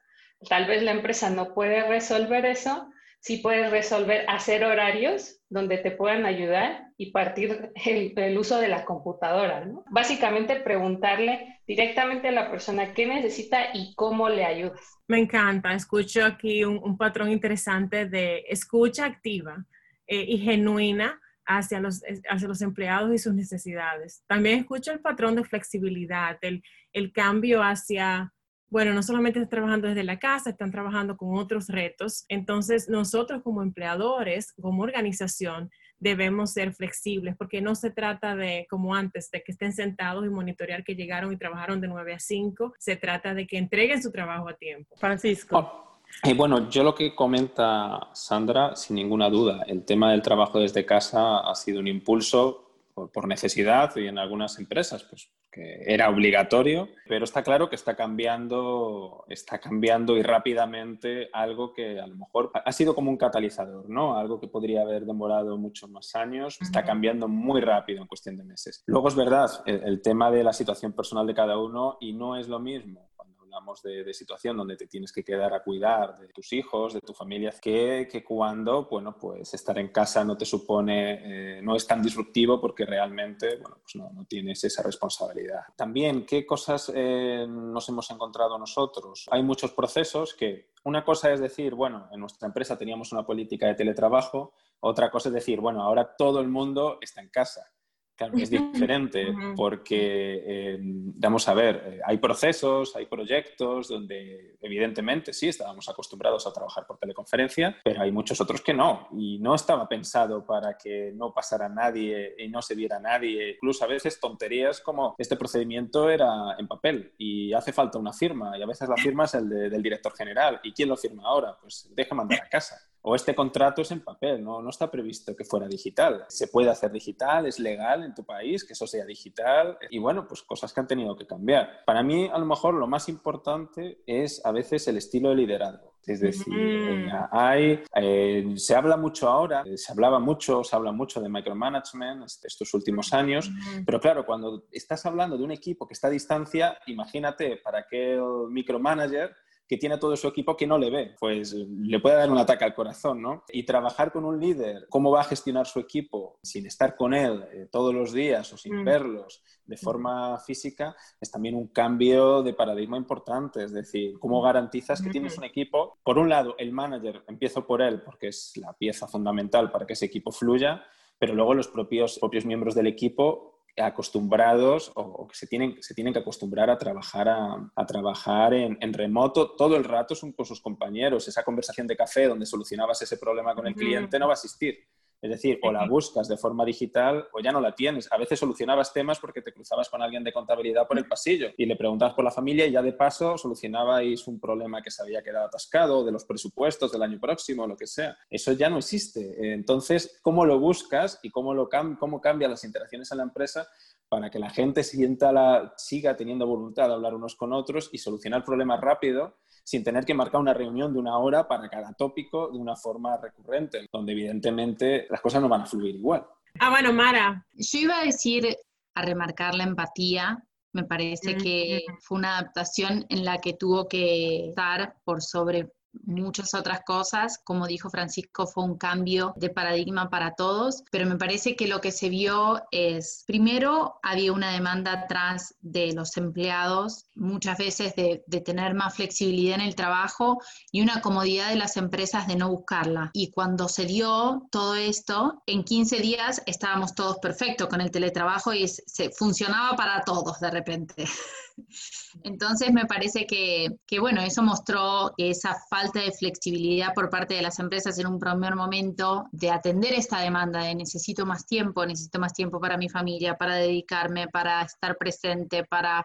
Tal vez la empresa no puede resolver eso, sí puedes resolver hacer horarios donde te puedan ayudar y partir el, uso de la computadora. Básicamente preguntarle directamente a la persona qué necesita y cómo le ayudas. Me encanta, escucho aquí un, patrón interesante de escucha activa eh, y genuina hacia los, hacia los empleados y sus necesidades. También escucho el patrón de flexibilidad, el, el cambio hacia bueno, no solamente están trabajando desde la casa, están trabajando con otros retos. Entonces, nosotros como empleadores, como organización, debemos ser flexibles porque no se trata de, como antes, de que estén sentados y monitorear que llegaron y trabajaron de 9 a 5. Se trata de que entreguen su trabajo a tiempo. Francisco. Oh, y bueno, yo lo que comenta Sandra, sin ninguna duda, el tema del trabajo desde casa ha sido un impulso por necesidad y en algunas empresas, pues que era obligatorio, pero está claro que está cambiando, está cambiando y rápidamente algo que a lo mejor ha sido como un catalizador, ¿no? Algo que podría haber demorado muchos más años, está cambiando muy rápido en cuestión de meses. Luego es verdad, el, tema de la situación personal de cada uno y no es lo mismo hablamos de, situación donde te tienes que quedar a cuidar de tus hijos, de tu familia, que, que cuando, bueno, pues estar en casa no te supone, eh, no es tan disruptivo porque realmente, bueno, pues no, no tienes esa responsabilidad. También, ¿qué cosas eh, nos hemos encontrado nosotros? Hay muchos procesos que una cosa es decir, bueno, en nuestra empresa teníamos una política de teletrabajo, otra cosa es decir, bueno, ahora todo el mundo está en casa. Claro, es diferente porque, eh, vamos a ver, eh, hay procesos, hay proyectos donde evidentemente sí estábamos acostumbrados a trabajar por teleconferencia, pero hay muchos otros que no. Y no estaba pensado para que no pasara nadie y no se viera nadie. Incluso a veces tonterías como este procedimiento era en papel y hace falta una firma y a veces la firma es el del director general. ¿Y quién lo firma ahora? Pues deja mandar a casa o este contrato es en papel, ¿no? no está previsto que fuera digital. Se puede hacer digital, es legal en tu país que eso sea digital y bueno, pues cosas que han tenido que cambiar. Para mí, a lo mejor lo más importante es a veces el estilo de liderazgo. Es decir, eh, hay, eh, se habla mucho ahora, eh, se hablaba mucho, se habla mucho de micromanagement estos últimos años, pero claro, cuando estás hablando de un equipo que está a distancia, imagínate para qué el micromanager que tiene todo su equipo que no le ve, pues le puede dar un ataque al corazón, ¿no? Y trabajar con un líder, cómo va a gestionar su equipo sin estar con él eh, todos los días o sin mm. verlos de forma física, es también un cambio de paradigma importante, es decir, cómo garantizas que tienes un equipo, por un lado, el manager, empiezo por él porque es la pieza fundamental para que ese equipo fluya, pero luego los propios, propios miembros del equipo acostumbrados o, que se tienen, se tienen que acostumbrar a trabajar, a, trabajar en, remoto todo el rato con sus compañeros. Esa conversación de café donde solucionabas ese problema con el cliente no va a existir. Es decir, o la buscas de forma digital o ya no la tienes. A veces solucionabas temas porque te cruzabas con alguien de contabilidad por el pasillo y le preguntabas por la familia y ya de paso solucionabais un problema que se había quedado atascado de los presupuestos del año próximo, lo que sea. Eso ya no existe. Entonces, ¿cómo lo buscas y cómo, lo cómo cambian las interacciones en la empresa para que la gente sienta la, siga teniendo voluntad de hablar unos con otros y solucionar problemas rápido sin tener que marcar una reunión de una hora para cada tópico de una forma recurrente, donde evidentemente las cosas no van a fluir igual. Ah, bueno, Mara. Yo iba a decir, a remarcar la empatía. Me parece que fue una adaptación en la que tuvo que estar por sobre muchas otras cosas. Como dijo Francisco, fue un cambio de paradigma para todos, pero me parece que lo que se vio es, primero, había una demanda atrás de los empleados, muchas veces de, tener más flexibilidad en el trabajo y una comodidad de las empresas de no buscarla. Y cuando se dio todo esto, en 15 días estábamos todos perfectos con el teletrabajo y se funcionaba para todos de repente. [laughs] Entonces me parece que, bueno, eso mostró que esa falta de flexibilidad por parte de las empresas en un primer momento de atender esta demanda de necesito más tiempo, necesito más tiempo para mi familia, para dedicarme, para estar presente, para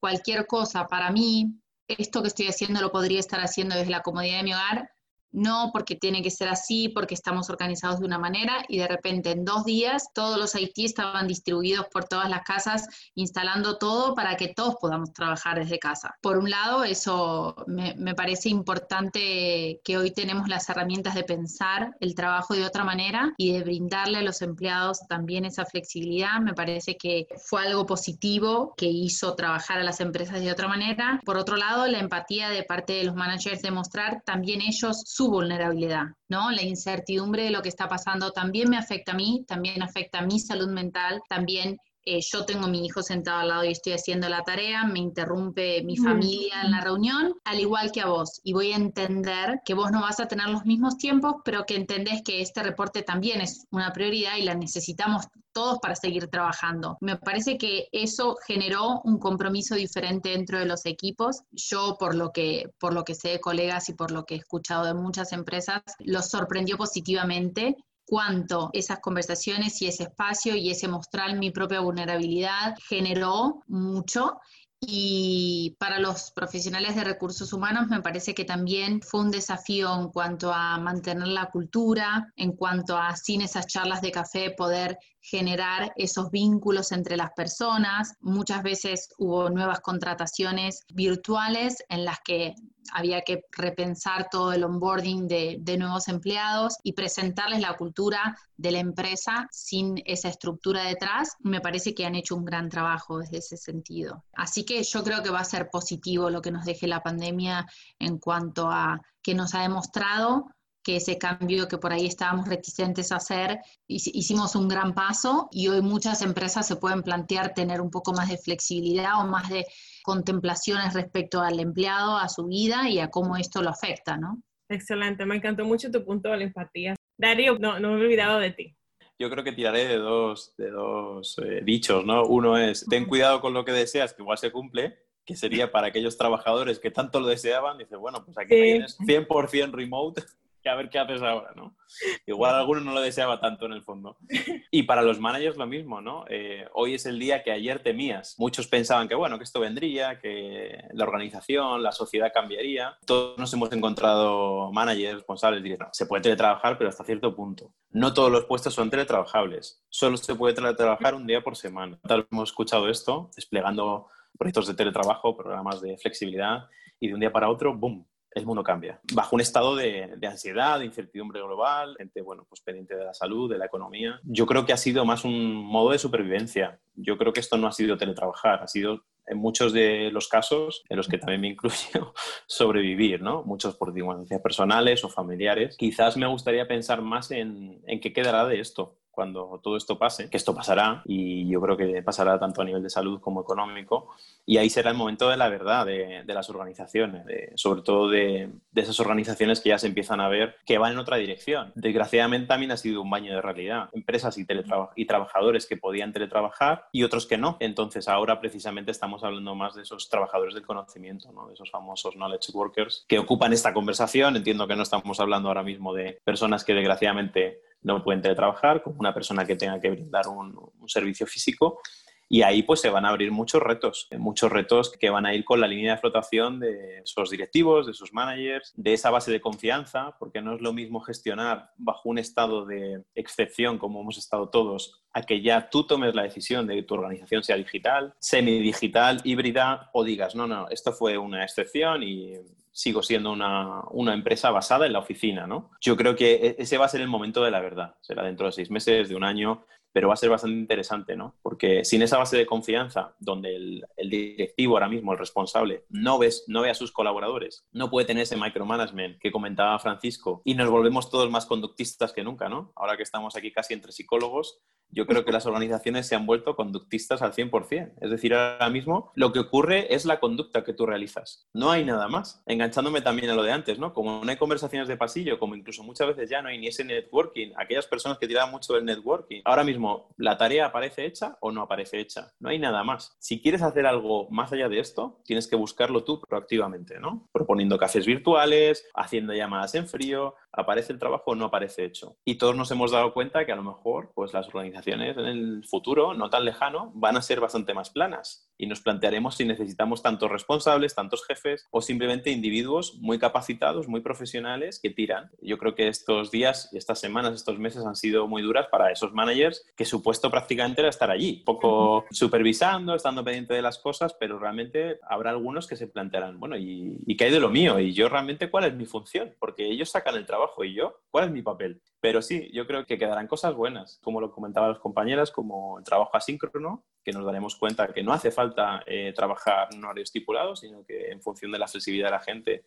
cualquier cosa, para mí, esto que estoy haciendo lo podría estar haciendo desde la comodidad de mi hogar, no porque tiene que ser así, porque estamos organizados de una manera y de repente en dos días todos los IT estaban distribuidos por todas las casas, instalando todo para que todos podamos trabajar desde casa. Por un lado, eso me, me parece importante que hoy tenemos las herramientas de pensar el trabajo de otra manera y de brindarle a los empleados también esa flexibilidad. Me parece que fue algo positivo que hizo trabajar a las empresas de otra manera. Por otro lado, la empatía de parte de los managers de mostrar también ellos su vulnerabilidad, ¿no? La incertidumbre de lo que está pasando también me afecta a mí, también afecta a mi salud mental, también eh, yo tengo a mi hijo sentado al lado y estoy haciendo la tarea, me interrumpe mi familia en la reunión, al igual que a vos. Y voy a entender que vos no vas a tener los mismos tiempos, pero que entendés que este reporte también es una prioridad y la necesitamos todos para seguir trabajando. Me parece que eso generó un compromiso diferente dentro de los equipos. Yo, por lo que, por lo que sé de colegas y por lo que he escuchado de muchas empresas, los sorprendió positivamente cuánto esas conversaciones y ese espacio y ese mostrar mi propia vulnerabilidad generó mucho y para los profesionales de recursos humanos me parece que también fue un desafío en cuanto a mantener la cultura, en cuanto a sin esas charlas de café poder generar esos vínculos entre las personas. Muchas veces hubo nuevas contrataciones virtuales en las que había que repensar todo el onboarding de, de nuevos empleados y presentarles la cultura de la empresa sin esa estructura detrás. Me parece que han hecho un gran trabajo desde ese sentido. Así que yo creo que va a ser positivo lo que nos deje la pandemia en cuanto a que nos ha demostrado que ese cambio que por ahí estábamos reticentes a hacer, hicimos un gran paso y hoy muchas empresas se pueden plantear tener un poco más de flexibilidad o más de contemplaciones respecto al empleado, a su vida y a cómo esto lo afecta, ¿no? Excelente, me encantó mucho tu punto de la empatía. Darío, no, no me he olvidado de ti. Yo creo que tiraré de dos, de dos eh, dichos, ¿no? Uno es, ten cuidado con lo que deseas, que igual se cumple, que sería para aquellos trabajadores que tanto lo deseaban, dice, bueno, pues aquí tienes 100% remote, a ver qué haces ahora, ¿no? Igual alguno no lo deseaba tanto en el fondo. Y para los managers lo mismo, ¿no? Eh, hoy es el día que ayer temías. Muchos pensaban que, bueno, que esto vendría, que la organización, la sociedad cambiaría. Todos nos hemos encontrado managers responsables y no, se puede teletrabajar, pero hasta cierto punto. No todos los puestos son teletrabajables. Solo se puede teletrabajar un día por semana. Tal vez hemos escuchado esto, desplegando proyectos de teletrabajo, programas de flexibilidad, y de un día para otro, ¡boom!, el mundo cambia. Bajo un estado de, ansiedad, de incertidumbre global, gente, bueno, pues pendiente de la salud, de la economía. Yo creo que ha sido más un modo de supervivencia. Yo creo que esto no ha sido teletrabajar, ha sido en muchos de los casos, en los que también me incluyo, [laughs] sobrevivir, ¿no? Muchos por circunstancias personales o familiares. Quizás me gustaría pensar más en, en qué quedará de esto cuando todo esto pase, que esto pasará y yo creo que pasará tanto a nivel de salud como económico y ahí será el momento de la verdad de, las organizaciones, sobre todo de, esas organizaciones que ya se empiezan a ver que van en otra dirección. Desgraciadamente también ha sido un baño de realidad. Empresas y, y trabajadores que podían teletrabajar y otros que no. Entonces ahora precisamente estamos hablando más de esos trabajadores del conocimiento, ¿no? de esos famosos knowledge workers que ocupan esta conversación. Entiendo que no estamos hablando ahora mismo de personas que desgraciadamente no pueden teletrabajar, como una persona que tenga que brindar un, un servicio físico, y ahí pues se van a abrir muchos retos, muchos retos que van a ir con la línea de flotación de esos directivos, de esos managers, de esa base de confianza, porque no es lo mismo gestionar bajo un estado de excepción como hemos estado todos, a que ya tú tomes la decisión de que tu organización sea digital, semidigital, híbrida, o digas, no, no, esto fue una excepción y sigo siendo una, una, empresa basada en la oficina, ¿no? Yo creo que e-, ese va a ser el momento de la verdad. Será dentro de seis meses, de un año, pero va a ser bastante interesante, ¿no? Porque sin esa base de confianza, donde el, directivo ahora mismo, el responsable, no, ves, no ve a sus colaboradores, no puede tener ese micromanagement que comentaba Francisco, y nos volvemos todos más conductistas que nunca, ¿no? Ahora que estamos aquí casi entre psicólogos, yo creo que las organizaciones se han vuelto conductistas al 100%. Es decir, ahora mismo lo que ocurre es la conducta que tú realizas. No hay nada más. Enganchándome también a lo de antes, ¿no? Como no hay conversaciones de pasillo, como incluso muchas veces ya no hay ni ese networking, aquellas personas que tiraban mucho del networking, ahora mismo la tarea aparece hecha o no aparece hecha. No hay nada más. Si quieres hacer algo más allá de esto, tienes que buscarlo tú proactivamente, ¿no? Proponiendo cafés virtuales, haciendo llamadas en frío, aparece el trabajo o no aparece hecho. Y todos nos hemos dado cuenta que a lo mejor pues las organizaciones en el futuro, no tan lejano, van a ser bastante más planas y nos plantearemos si necesitamos tantos responsables, tantos jefes o simplemente individuos muy capacitados, muy profesionales que tiran. Yo creo que estos días, estas semanas, estos meses han sido muy duras para esos managers que su puesto prácticamente era estar allí, poco supervisando, estando pendiente de las cosas, pero realmente habrá algunos que se plantearán, bueno, ¿y, y qué hay de lo mío? ¿Y yo realmente cuál es mi función? Porque ellos sacan el trabajo y yo, ¿cuál es mi papel? Pero sí, yo creo que quedarán cosas buenas, como lo comentaban las compañeras, como el trabajo asíncrono, que nos daremos cuenta que no hace falta eh, trabajar en horario estipulado, sino que en función de la flexibilidad de la gente,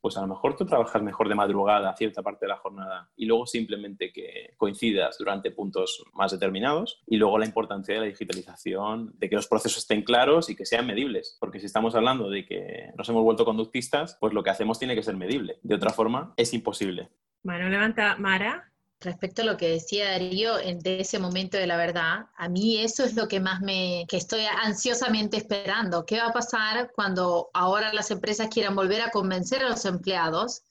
pues a lo mejor tú trabajas mejor de madrugada cierta parte de la jornada y luego simplemente que coincidas durante puntos más determinados y luego la importancia de la digitalización, de que los procesos estén claros y que sean medibles, porque si estamos hablando de que nos hemos vuelto conductistas, pues lo que hacemos tiene que ser medible, de otra forma es imposible. Bueno, levanta Mara. Respecto a lo que decía Darío de ese momento de la verdad, a mí eso es lo que más me, que estoy ansiosamente esperando. ¿Qué va a pasar cuando ahora las empresas quieran volver a convencer a los empleados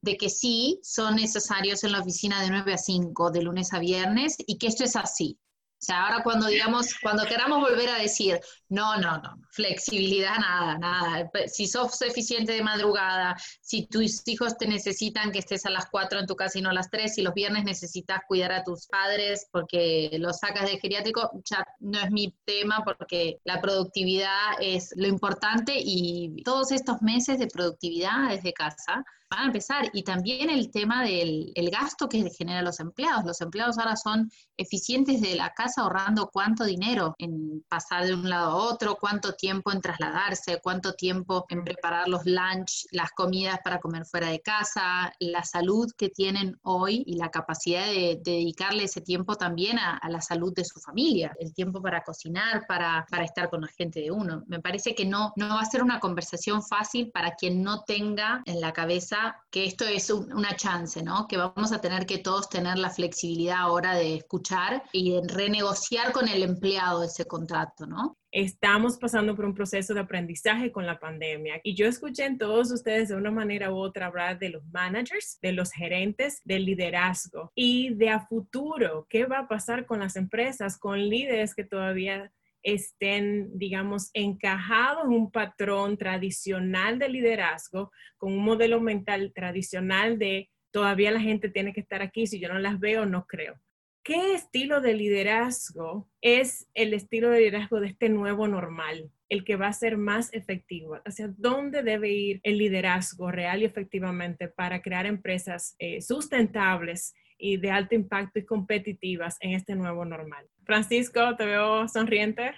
de que sí son necesarios en la oficina de 9 a 5, de lunes a viernes, y que esto es así? O sea, ahora cuando digamos, cuando queramos volver a decir, no, no, no, flexibilidad, nada, nada. Si sos eficiente de madrugada, si tus hijos te necesitan que estés a las 4 en tu casa y no a las 3, si los viernes necesitas cuidar a tus padres porque los sacas de geriátrico, ya no es mi tema porque la productividad es lo importante y todos estos meses de productividad desde casa van a empezar. Y también el tema del el gasto que generan los empleados. Los empleados ahora son eficientes de la casa ahorrando cuánto dinero en pasar de un lado a otro, cuánto tiempo en trasladarse, cuánto tiempo en preparar los lunch, las comidas para comer fuera de casa, la salud que tienen hoy y la capacidad de, dedicarle ese tiempo también a, la salud de su familia, el tiempo para cocinar, para, para estar con la gente de uno. Me parece que no, no va a ser una conversación fácil para quien no tenga en la cabeza que esto es una chance, ¿no? Que vamos a tener que todos tener la flexibilidad ahora de escuchar y de renegociar con el empleado ese contrato, ¿no? Estamos pasando por un proceso de aprendizaje con la pandemia y yo escuché en todos ustedes de una manera u otra hablar de los managers, de los gerentes, del liderazgo y de a futuro, ¿qué va a pasar con las empresas, con líderes que todavía estén, digamos, encajados en un patrón tradicional de liderazgo, con un modelo mental tradicional de todavía la gente tiene que estar aquí, si yo no las veo, no creo. ¿Qué estilo de liderazgo es el estilo de liderazgo de este nuevo normal? el que va a ser más efectivo, hacia dónde debe ir el liderazgo real y efectivamente para crear empresas eh, sustentables y de alto impacto y competitivas en este nuevo normal. Francisco, te veo sonriente.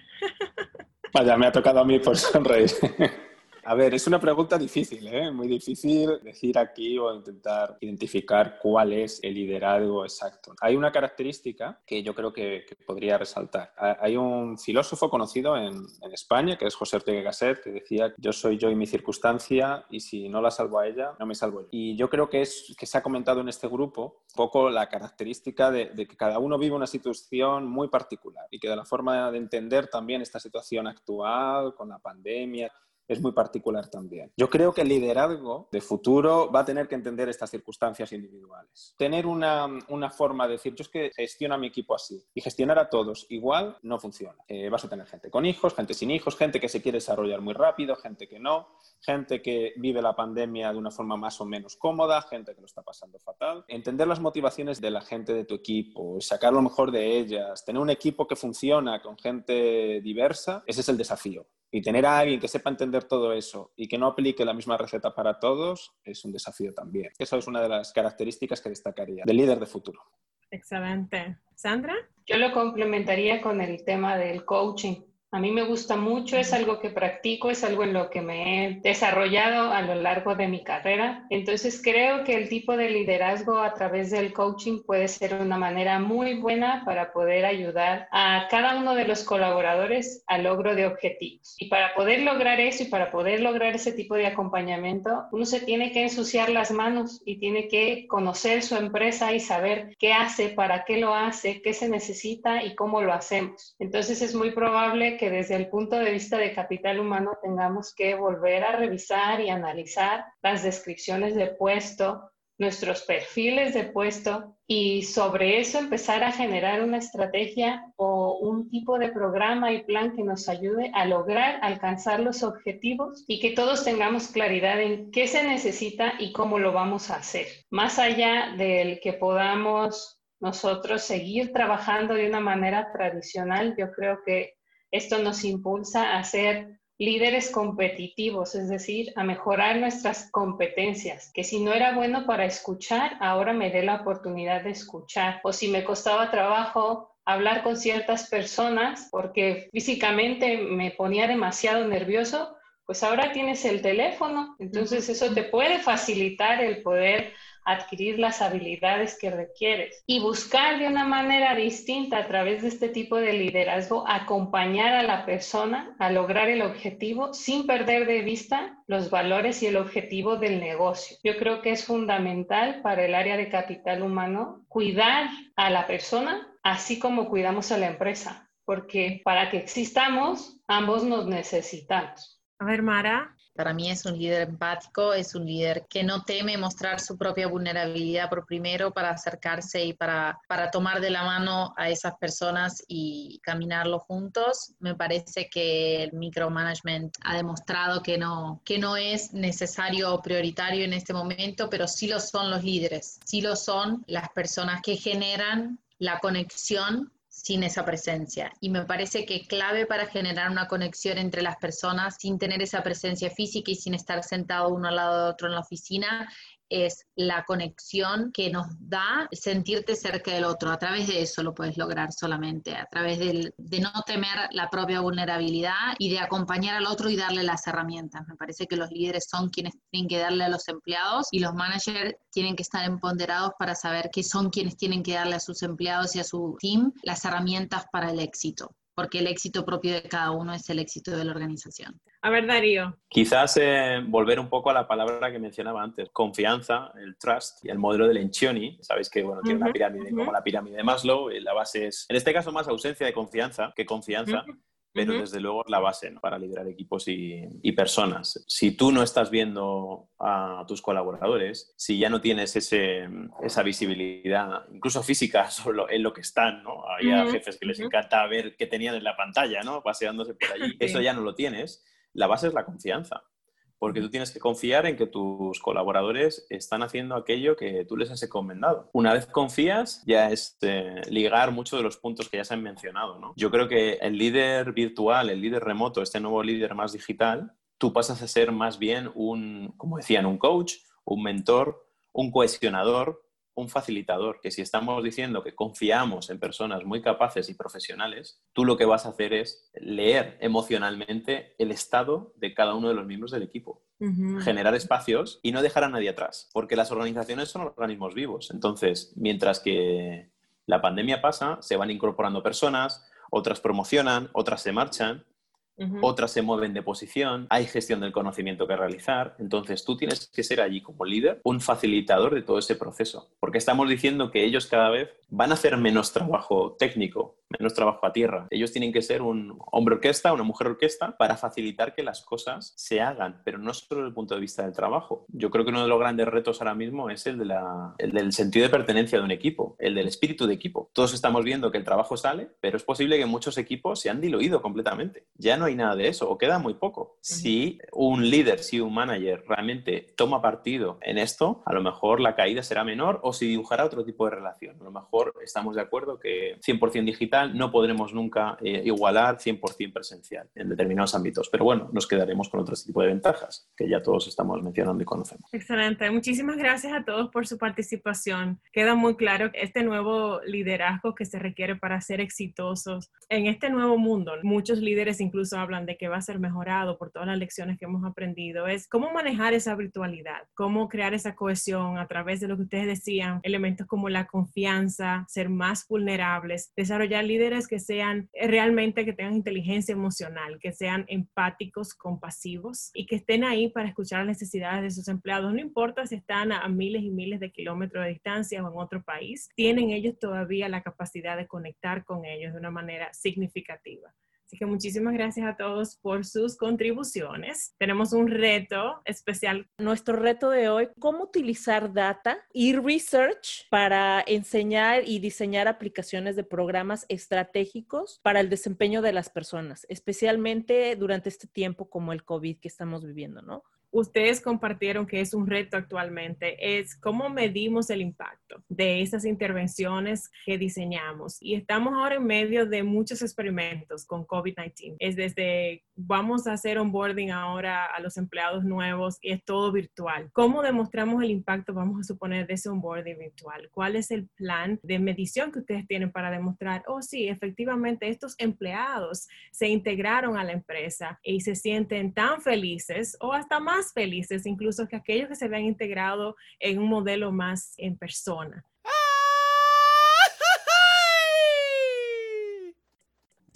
Vaya, me ha tocado a mí por sonreír. [laughs] A ver, es una pregunta difícil, ¿eh? muy difícil decir aquí o intentar identificar cuál es el liderazgo exacto. Hay una característica que yo creo que, podría resaltar. Hay un filósofo conocido en, España, que es José Ortega Gasset, que decía, yo soy yo y mi circunstancia, y si no la salvo a ella, no me salvo yo. Y yo creo que, es, que se ha comentado en este grupo un poco la característica de, de que cada uno vive una situación muy particular y que de la forma de entender también esta situación actual, con la pandemia, es muy particular también. Yo creo que el liderazgo de futuro va a tener que entender estas circunstancias individuales. Tener una, una forma de decir, yo es que gestiono a mi equipo así y gestionar a todos igual no funciona. Eh, vas a tener gente con hijos, gente sin hijos, gente que se quiere desarrollar muy rápido, gente que no, gente que vive la pandemia de una forma más o menos cómoda, gente que lo está pasando fatal. Entender las motivaciones de la gente de tu equipo, sacar lo mejor de ellas, tener un equipo que funciona con gente diversa, ese es el desafío. Y tener a alguien que sepa entender todo eso y que no aplique la misma receta para todos es un desafío también. Esa es una de las características que destacaría del líder de futuro. Excelente. Sandra? Yo lo complementaría con el tema del coaching. A mí me gusta mucho, es algo que practico, es algo en lo que me he desarrollado a lo largo de mi carrera. Entonces creo que el tipo de liderazgo a través del coaching puede ser una manera muy buena para poder ayudar a cada uno de los colaboradores al logro de objetivos. Y para poder lograr eso y para poder lograr ese tipo de acompañamiento, uno se tiene que ensuciar las manos y tiene que conocer su empresa y saber qué hace, para qué lo hace, qué se necesita y cómo lo hacemos. Entonces es muy probable que desde el punto de vista de capital humano tengamos que volver a revisar y analizar las descripciones de puesto, nuestros perfiles de puesto y sobre eso empezar a generar una estrategia o un tipo de programa y plan que nos ayude a lograr alcanzar los objetivos y que todos tengamos claridad en qué se necesita y cómo lo vamos a hacer. Más allá del que podamos nosotros seguir trabajando de una manera tradicional, yo creo que esto nos impulsa a ser líderes competitivos, es decir, a mejorar nuestras competencias, que si no era bueno para escuchar, ahora me dé la oportunidad de escuchar, o si me costaba trabajo hablar con ciertas personas porque físicamente me ponía demasiado nervioso, pues ahora tienes el teléfono, entonces eso te puede facilitar el poder adquirir las habilidades que requieres y buscar de una manera distinta a través de este tipo de liderazgo, acompañar a la persona a lograr el objetivo sin perder de vista los valores y el objetivo del negocio. Yo creo que es fundamental para el área de capital humano cuidar a la persona así como cuidamos a la empresa, porque para que existamos, ambos nos necesitamos. A ver, Mara. Para mí es un líder empático, es un líder que no teme mostrar su propia vulnerabilidad por primero para acercarse y para, para tomar de la mano a esas personas y caminarlo juntos. Me parece que el micromanagement ha demostrado que no, que no es necesario o prioritario en este momento, pero sí lo son los líderes, sí lo son las personas que generan la conexión sin esa presencia. Y me parece que clave para generar una conexión entre las personas sin tener esa presencia física y sin estar sentado uno al lado de otro en la oficina es la conexión que nos da sentirte cerca del otro. A través de eso lo puedes lograr solamente, a través de no temer la propia vulnerabilidad y de acompañar al otro y darle las herramientas. Me parece que los líderes son quienes tienen que darle a los empleados y los managers tienen que estar empoderados para saber que son quienes tienen que darle a sus empleados y a su team las herramientas para el éxito porque el éxito propio de cada uno es el éxito de la organización. A ver, Darío. Quizás eh, volver un poco a la palabra que mencionaba antes, confianza, el trust y el modelo de Lencioni. Sabéis que bueno, tiene una pirámide como la pirámide de Maslow y la base es, en este caso, más ausencia de confianza que confianza pero desde luego la base para liderar equipos y, personas. Si tú no estás viendo a tus colaboradores, si ya no tienes ese, esa visibilidad, incluso física, [laughs] sobre en lo que están, ¿no? Había jefes que les encanta ver qué tenían en la pantalla, ¿no? Paseándose por allí. [laughs] Eso ya no lo tienes. La base es la confianza porque tú tienes que confiar en que tus colaboradores están haciendo aquello que tú les has encomendado. Una vez confías, ya es eh, ligar muchos de los puntos que ya se han mencionado. ¿no? Yo creo que el líder virtual, el líder remoto, este nuevo líder más digital, tú pasas a ser más bien un, como decían, un coach, un mentor, un cohesionador un facilitador, que si estamos diciendo que confiamos en personas muy capaces y profesionales, tú lo que vas a hacer es leer emocionalmente el estado de cada uno de los miembros del equipo. Generar espacios y no dejar a nadie atrás, porque las organizaciones son organismos vivos. Entonces, mientras que la pandemia pasa, se van incorporando personas, otras promocionan, otras se marchan, otras se mueven de posición, hay gestión del conocimiento que realizar, entonces tú tienes que ser allí como líder un facilitador de todo ese proceso, porque estamos diciendo que ellos cada vez van a hacer menos trabajo técnico, menos trabajo a tierra. Ellos tienen que ser un hombre orquesta, una mujer orquesta, para facilitar que las cosas se hagan, pero no solo desde el punto de vista del trabajo. Yo creo que uno de los grandes retos ahora mismo es el, de la, el del sentido de pertenencia de un equipo, el del espíritu de equipo. Todos estamos viendo que el trabajo sale, pero es posible que muchos equipos se han diluido completamente. Ya no hay nada de eso, o queda muy poco. Si un líder, si un manager realmente toma partido en esto, a lo mejor la caída será menor o si dibujará otro tipo de relación. A lo mejor estamos de acuerdo que 100% digital no podremos nunca eh, igualar 100% presencial en determinados ámbitos. Pero bueno, nos quedaremos con otro tipo de ventajas que ya todos estamos mencionando y conocemos. Excelente. Muchísimas gracias a todos por su participación. Queda muy claro este nuevo liderazgo que se requiere para ser exitosos en este nuevo mundo. Muchos líderes incluso hablan de que va a ser mejorado por todas las lecciones que hemos aprendido. Es cómo manejar esa virtualidad, cómo crear esa cohesión a través de lo que ustedes decían, elementos como la confianza, ser más vulnerables, desarrollar líderes que sean eh, realmente, que tengan inteligencia emocional, que sean empáticos, compasivos y que estén ahí para escuchar las necesidades de sus empleados. No importa si están a, miles y miles de kilómetros de distancia o en otro país, tienen ellos todavía la capacidad de conectar con ellos de una manera significativa. Así que muchísimas gracias a todos por sus contribuciones. Tenemos un reto especial. Nuestro reto de hoy, cómo utilizar data y research para enseñar y diseñar aplicaciones de programas estratégicos para el desempeño de las personas, especialmente durante este tiempo como el COVID que estamos viviendo, ¿no? Ustedes compartieron que es un reto actualmente, es cómo medimos el impacto de esas intervenciones que diseñamos. Y estamos ahora en medio de muchos experimentos con COVID-19. Es desde vamos a hacer onboarding ahora a los empleados nuevos y es todo virtual. ¿Cómo demostramos el impacto, vamos a suponer, de ese onboarding virtual? ¿Cuál es el plan de medición que ustedes tienen para demostrar, oh sí, efectivamente estos empleados se integraron a la empresa y se sienten tan felices o hasta más felices incluso que aquellos que se habían integrado en un modelo más en persona.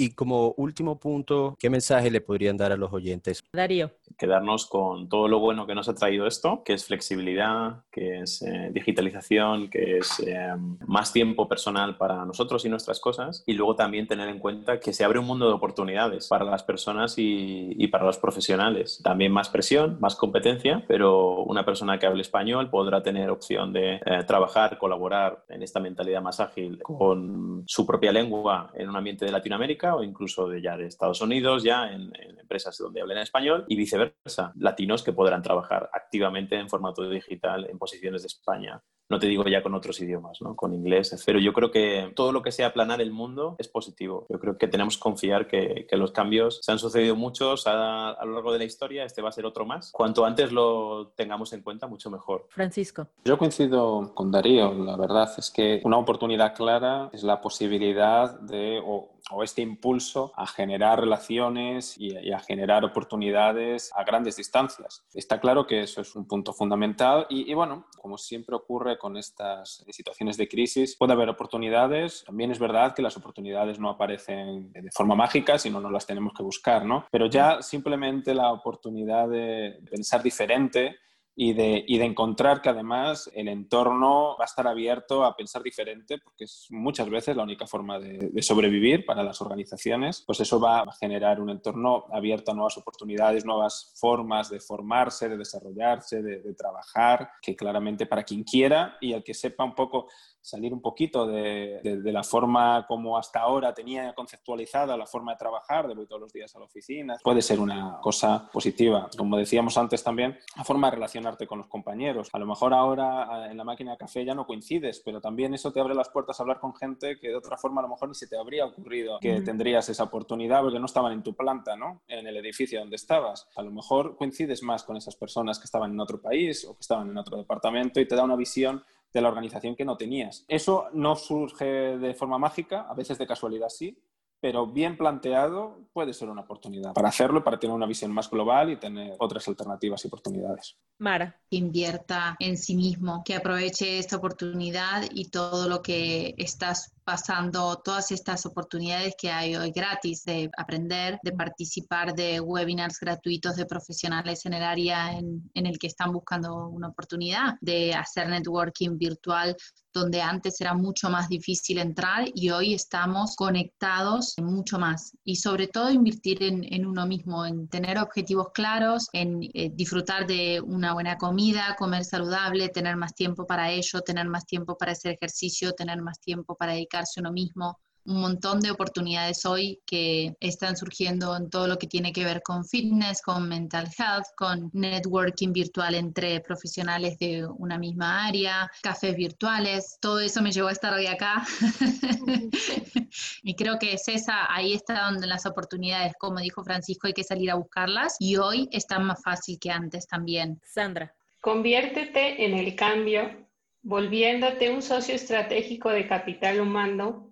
Y como último punto, ¿qué mensaje le podrían dar a los oyentes? Darío. Quedarnos con todo lo bueno que nos ha traído esto, que es flexibilidad, que es eh, digitalización, que es eh, más tiempo personal para nosotros y nuestras cosas. Y luego también tener en cuenta que se abre un mundo de oportunidades para las personas y, para los profesionales. También más presión, más competencia, pero una persona que hable español podrá tener opción de eh, trabajar, colaborar en esta mentalidad más ágil con su propia lengua en un ambiente de Latinoamérica o incluso de ya de Estados Unidos, ya en, en empresas donde hablen español y viceversa. Latinos que podrán trabajar activamente en formato digital en posiciones de España no te digo ya con otros idiomas, ¿no? con inglés, pero yo creo que todo lo que sea aplanar el mundo es positivo. Yo creo que tenemos que confiar que, que los cambios se han sucedido muchos a, a, lo largo de la historia, este va a ser otro más. Cuanto antes lo tengamos en cuenta, mucho mejor. Francisco. Yo coincido con Darío, la verdad es que una oportunidad clara es la posibilidad de, o, o este impulso a generar relaciones y, a generar oportunidades a grandes distancias. Está claro que eso es un punto fundamental y, y bueno, como siempre ocurre con estas situaciones de crisis. Puede haber oportunidades, también es verdad que las oportunidades no aparecen de forma mágica, sino no las tenemos que buscar, ¿no? Pero ya simplemente la oportunidad de pensar diferente y de, y de, encontrar que además el entorno va a estar abierto a pensar diferente, porque es muchas veces la única forma de, sobrevivir para las organizaciones, pues eso va a generar un entorno abierto a nuevas oportunidades, nuevas formas de formarse, de desarrollarse, de, de trabajar, que claramente para quien quiera y el que sepa un poco salir un poquito de, de, de, la forma como hasta ahora tenía conceptualizada la forma de trabajar, de voy todos los días a la oficina, puede ser una cosa positiva. Como decíamos antes también, la forma de relacionarte con los compañeros. A lo mejor ahora en la máquina de café ya no coincides, pero también eso te abre las puertas a hablar con gente que de otra forma a lo mejor ni se te habría ocurrido que tendrías esa oportunidad porque no estaban en tu planta, ¿no? En el edificio donde estabas. A lo mejor coincides más con esas personas que estaban en otro país o que estaban en otro departamento y te da una visión de la organización que no tenías. Eso no surge de forma mágica, a veces de casualidad sí, pero bien planteado puede ser una oportunidad para hacerlo, para tener una visión más global y tener otras alternativas y oportunidades. Mara. Que invierta en sí mismo, que aproveche esta oportunidad y todo lo que estás pasando, todas estas oportunidades que hay hoy gratis de aprender, de participar de webinars gratuitos de profesionales en el área en, en el que están buscando una oportunidad, de hacer networking virtual donde antes era mucho más difícil entrar y hoy estamos conectados mucho más. Y sobre todo invertir en, en uno mismo, en tener objetivos claros, en eh, disfrutar de una buena comida, comer saludable, tener más tiempo para ello, tener más tiempo para hacer ejercicio, tener más tiempo para dedicarse a uno mismo un montón de oportunidades hoy que están surgiendo en todo lo que tiene que ver con fitness, con mental health, con networking virtual entre profesionales de una misma área, cafés virtuales, todo eso me llevó a estar hoy acá. [laughs] y creo que es esa, ahí está donde las oportunidades, como dijo Francisco, hay que salir a buscarlas y hoy están más fácil que antes también. Sandra. Conviértete en el cambio, volviéndote un socio estratégico de capital humano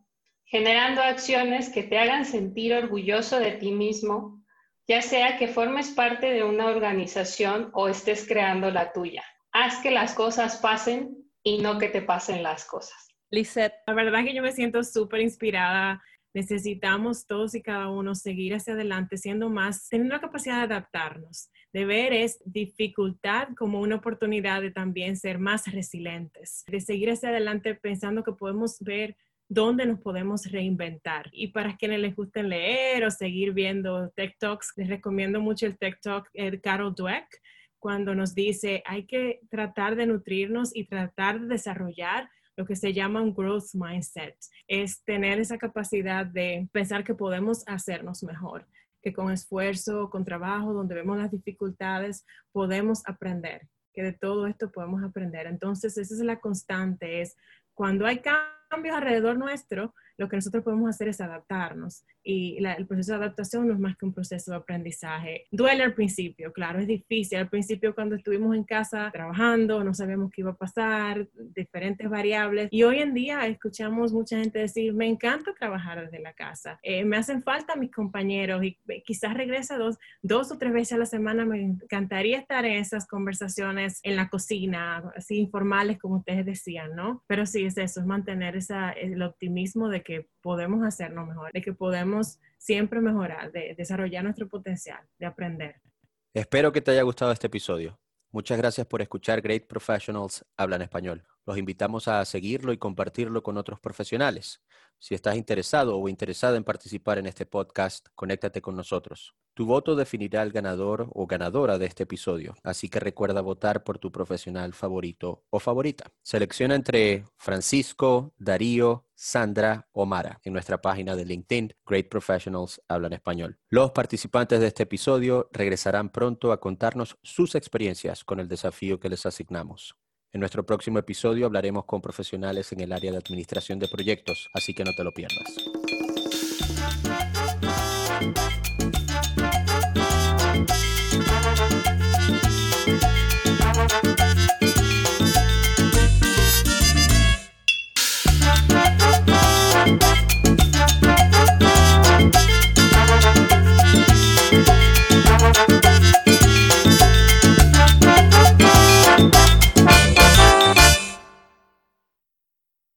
generando acciones que te hagan sentir orgulloso de ti mismo, ya sea que formes parte de una organización o estés creando la tuya. Haz que las cosas pasen y no que te pasen las cosas. Lisette. La verdad que yo me siento súper inspirada. Necesitamos todos y cada uno seguir hacia adelante, siendo más, teniendo la capacidad de adaptarnos, de ver es dificultad como una oportunidad de también ser más resilientes, de seguir hacia adelante pensando que podemos ver dónde nos podemos reinventar. Y para quienes les gusten leer o seguir viendo TikToks, les recomiendo mucho el TikTok de Carol Dweck, cuando nos dice hay que tratar de nutrirnos y tratar de desarrollar lo que se llama un growth mindset. Es tener esa capacidad de pensar que podemos hacernos mejor, que con esfuerzo, con trabajo, donde vemos las dificultades, podemos aprender, que de todo esto podemos aprender. Entonces, esa es la constante, es cuando hay cambios alrededor nuestro, lo que nosotros podemos hacer es adaptarnos. Y la, el proceso de adaptación no es más que un proceso de aprendizaje. Duele al principio, claro, es difícil. Al principio cuando estuvimos en casa trabajando, no sabíamos qué iba a pasar, diferentes variables. Y hoy en día escuchamos mucha gente decir, me encanta trabajar desde la casa, eh, me hacen falta mis compañeros y eh, quizás regresa dos, dos o tres veces a la semana. Me encantaría estar en esas conversaciones en la cocina, así informales como ustedes decían, ¿no? Pero sí es eso, es mantener esa, el optimismo de que podemos hacernos mejor, de que podemos siempre mejorar, de desarrollar nuestro potencial, de aprender. Espero que te haya gustado este episodio. Muchas gracias por escuchar Great Professionals Hablan Español. Los invitamos a seguirlo y compartirlo con otros profesionales. Si estás interesado o interesada en participar en este podcast, conéctate con nosotros. Tu voto definirá el ganador o ganadora de este episodio, así que recuerda votar por tu profesional favorito o favorita. Selecciona entre Francisco, Darío, Sandra o Mara en nuestra página de LinkedIn, Great Professionals Hablan Español. Los participantes de este episodio regresarán pronto a contarnos sus experiencias con el desafío que les asignamos. En nuestro próximo episodio hablaremos con profesionales en el área de administración de proyectos, así que no te lo pierdas.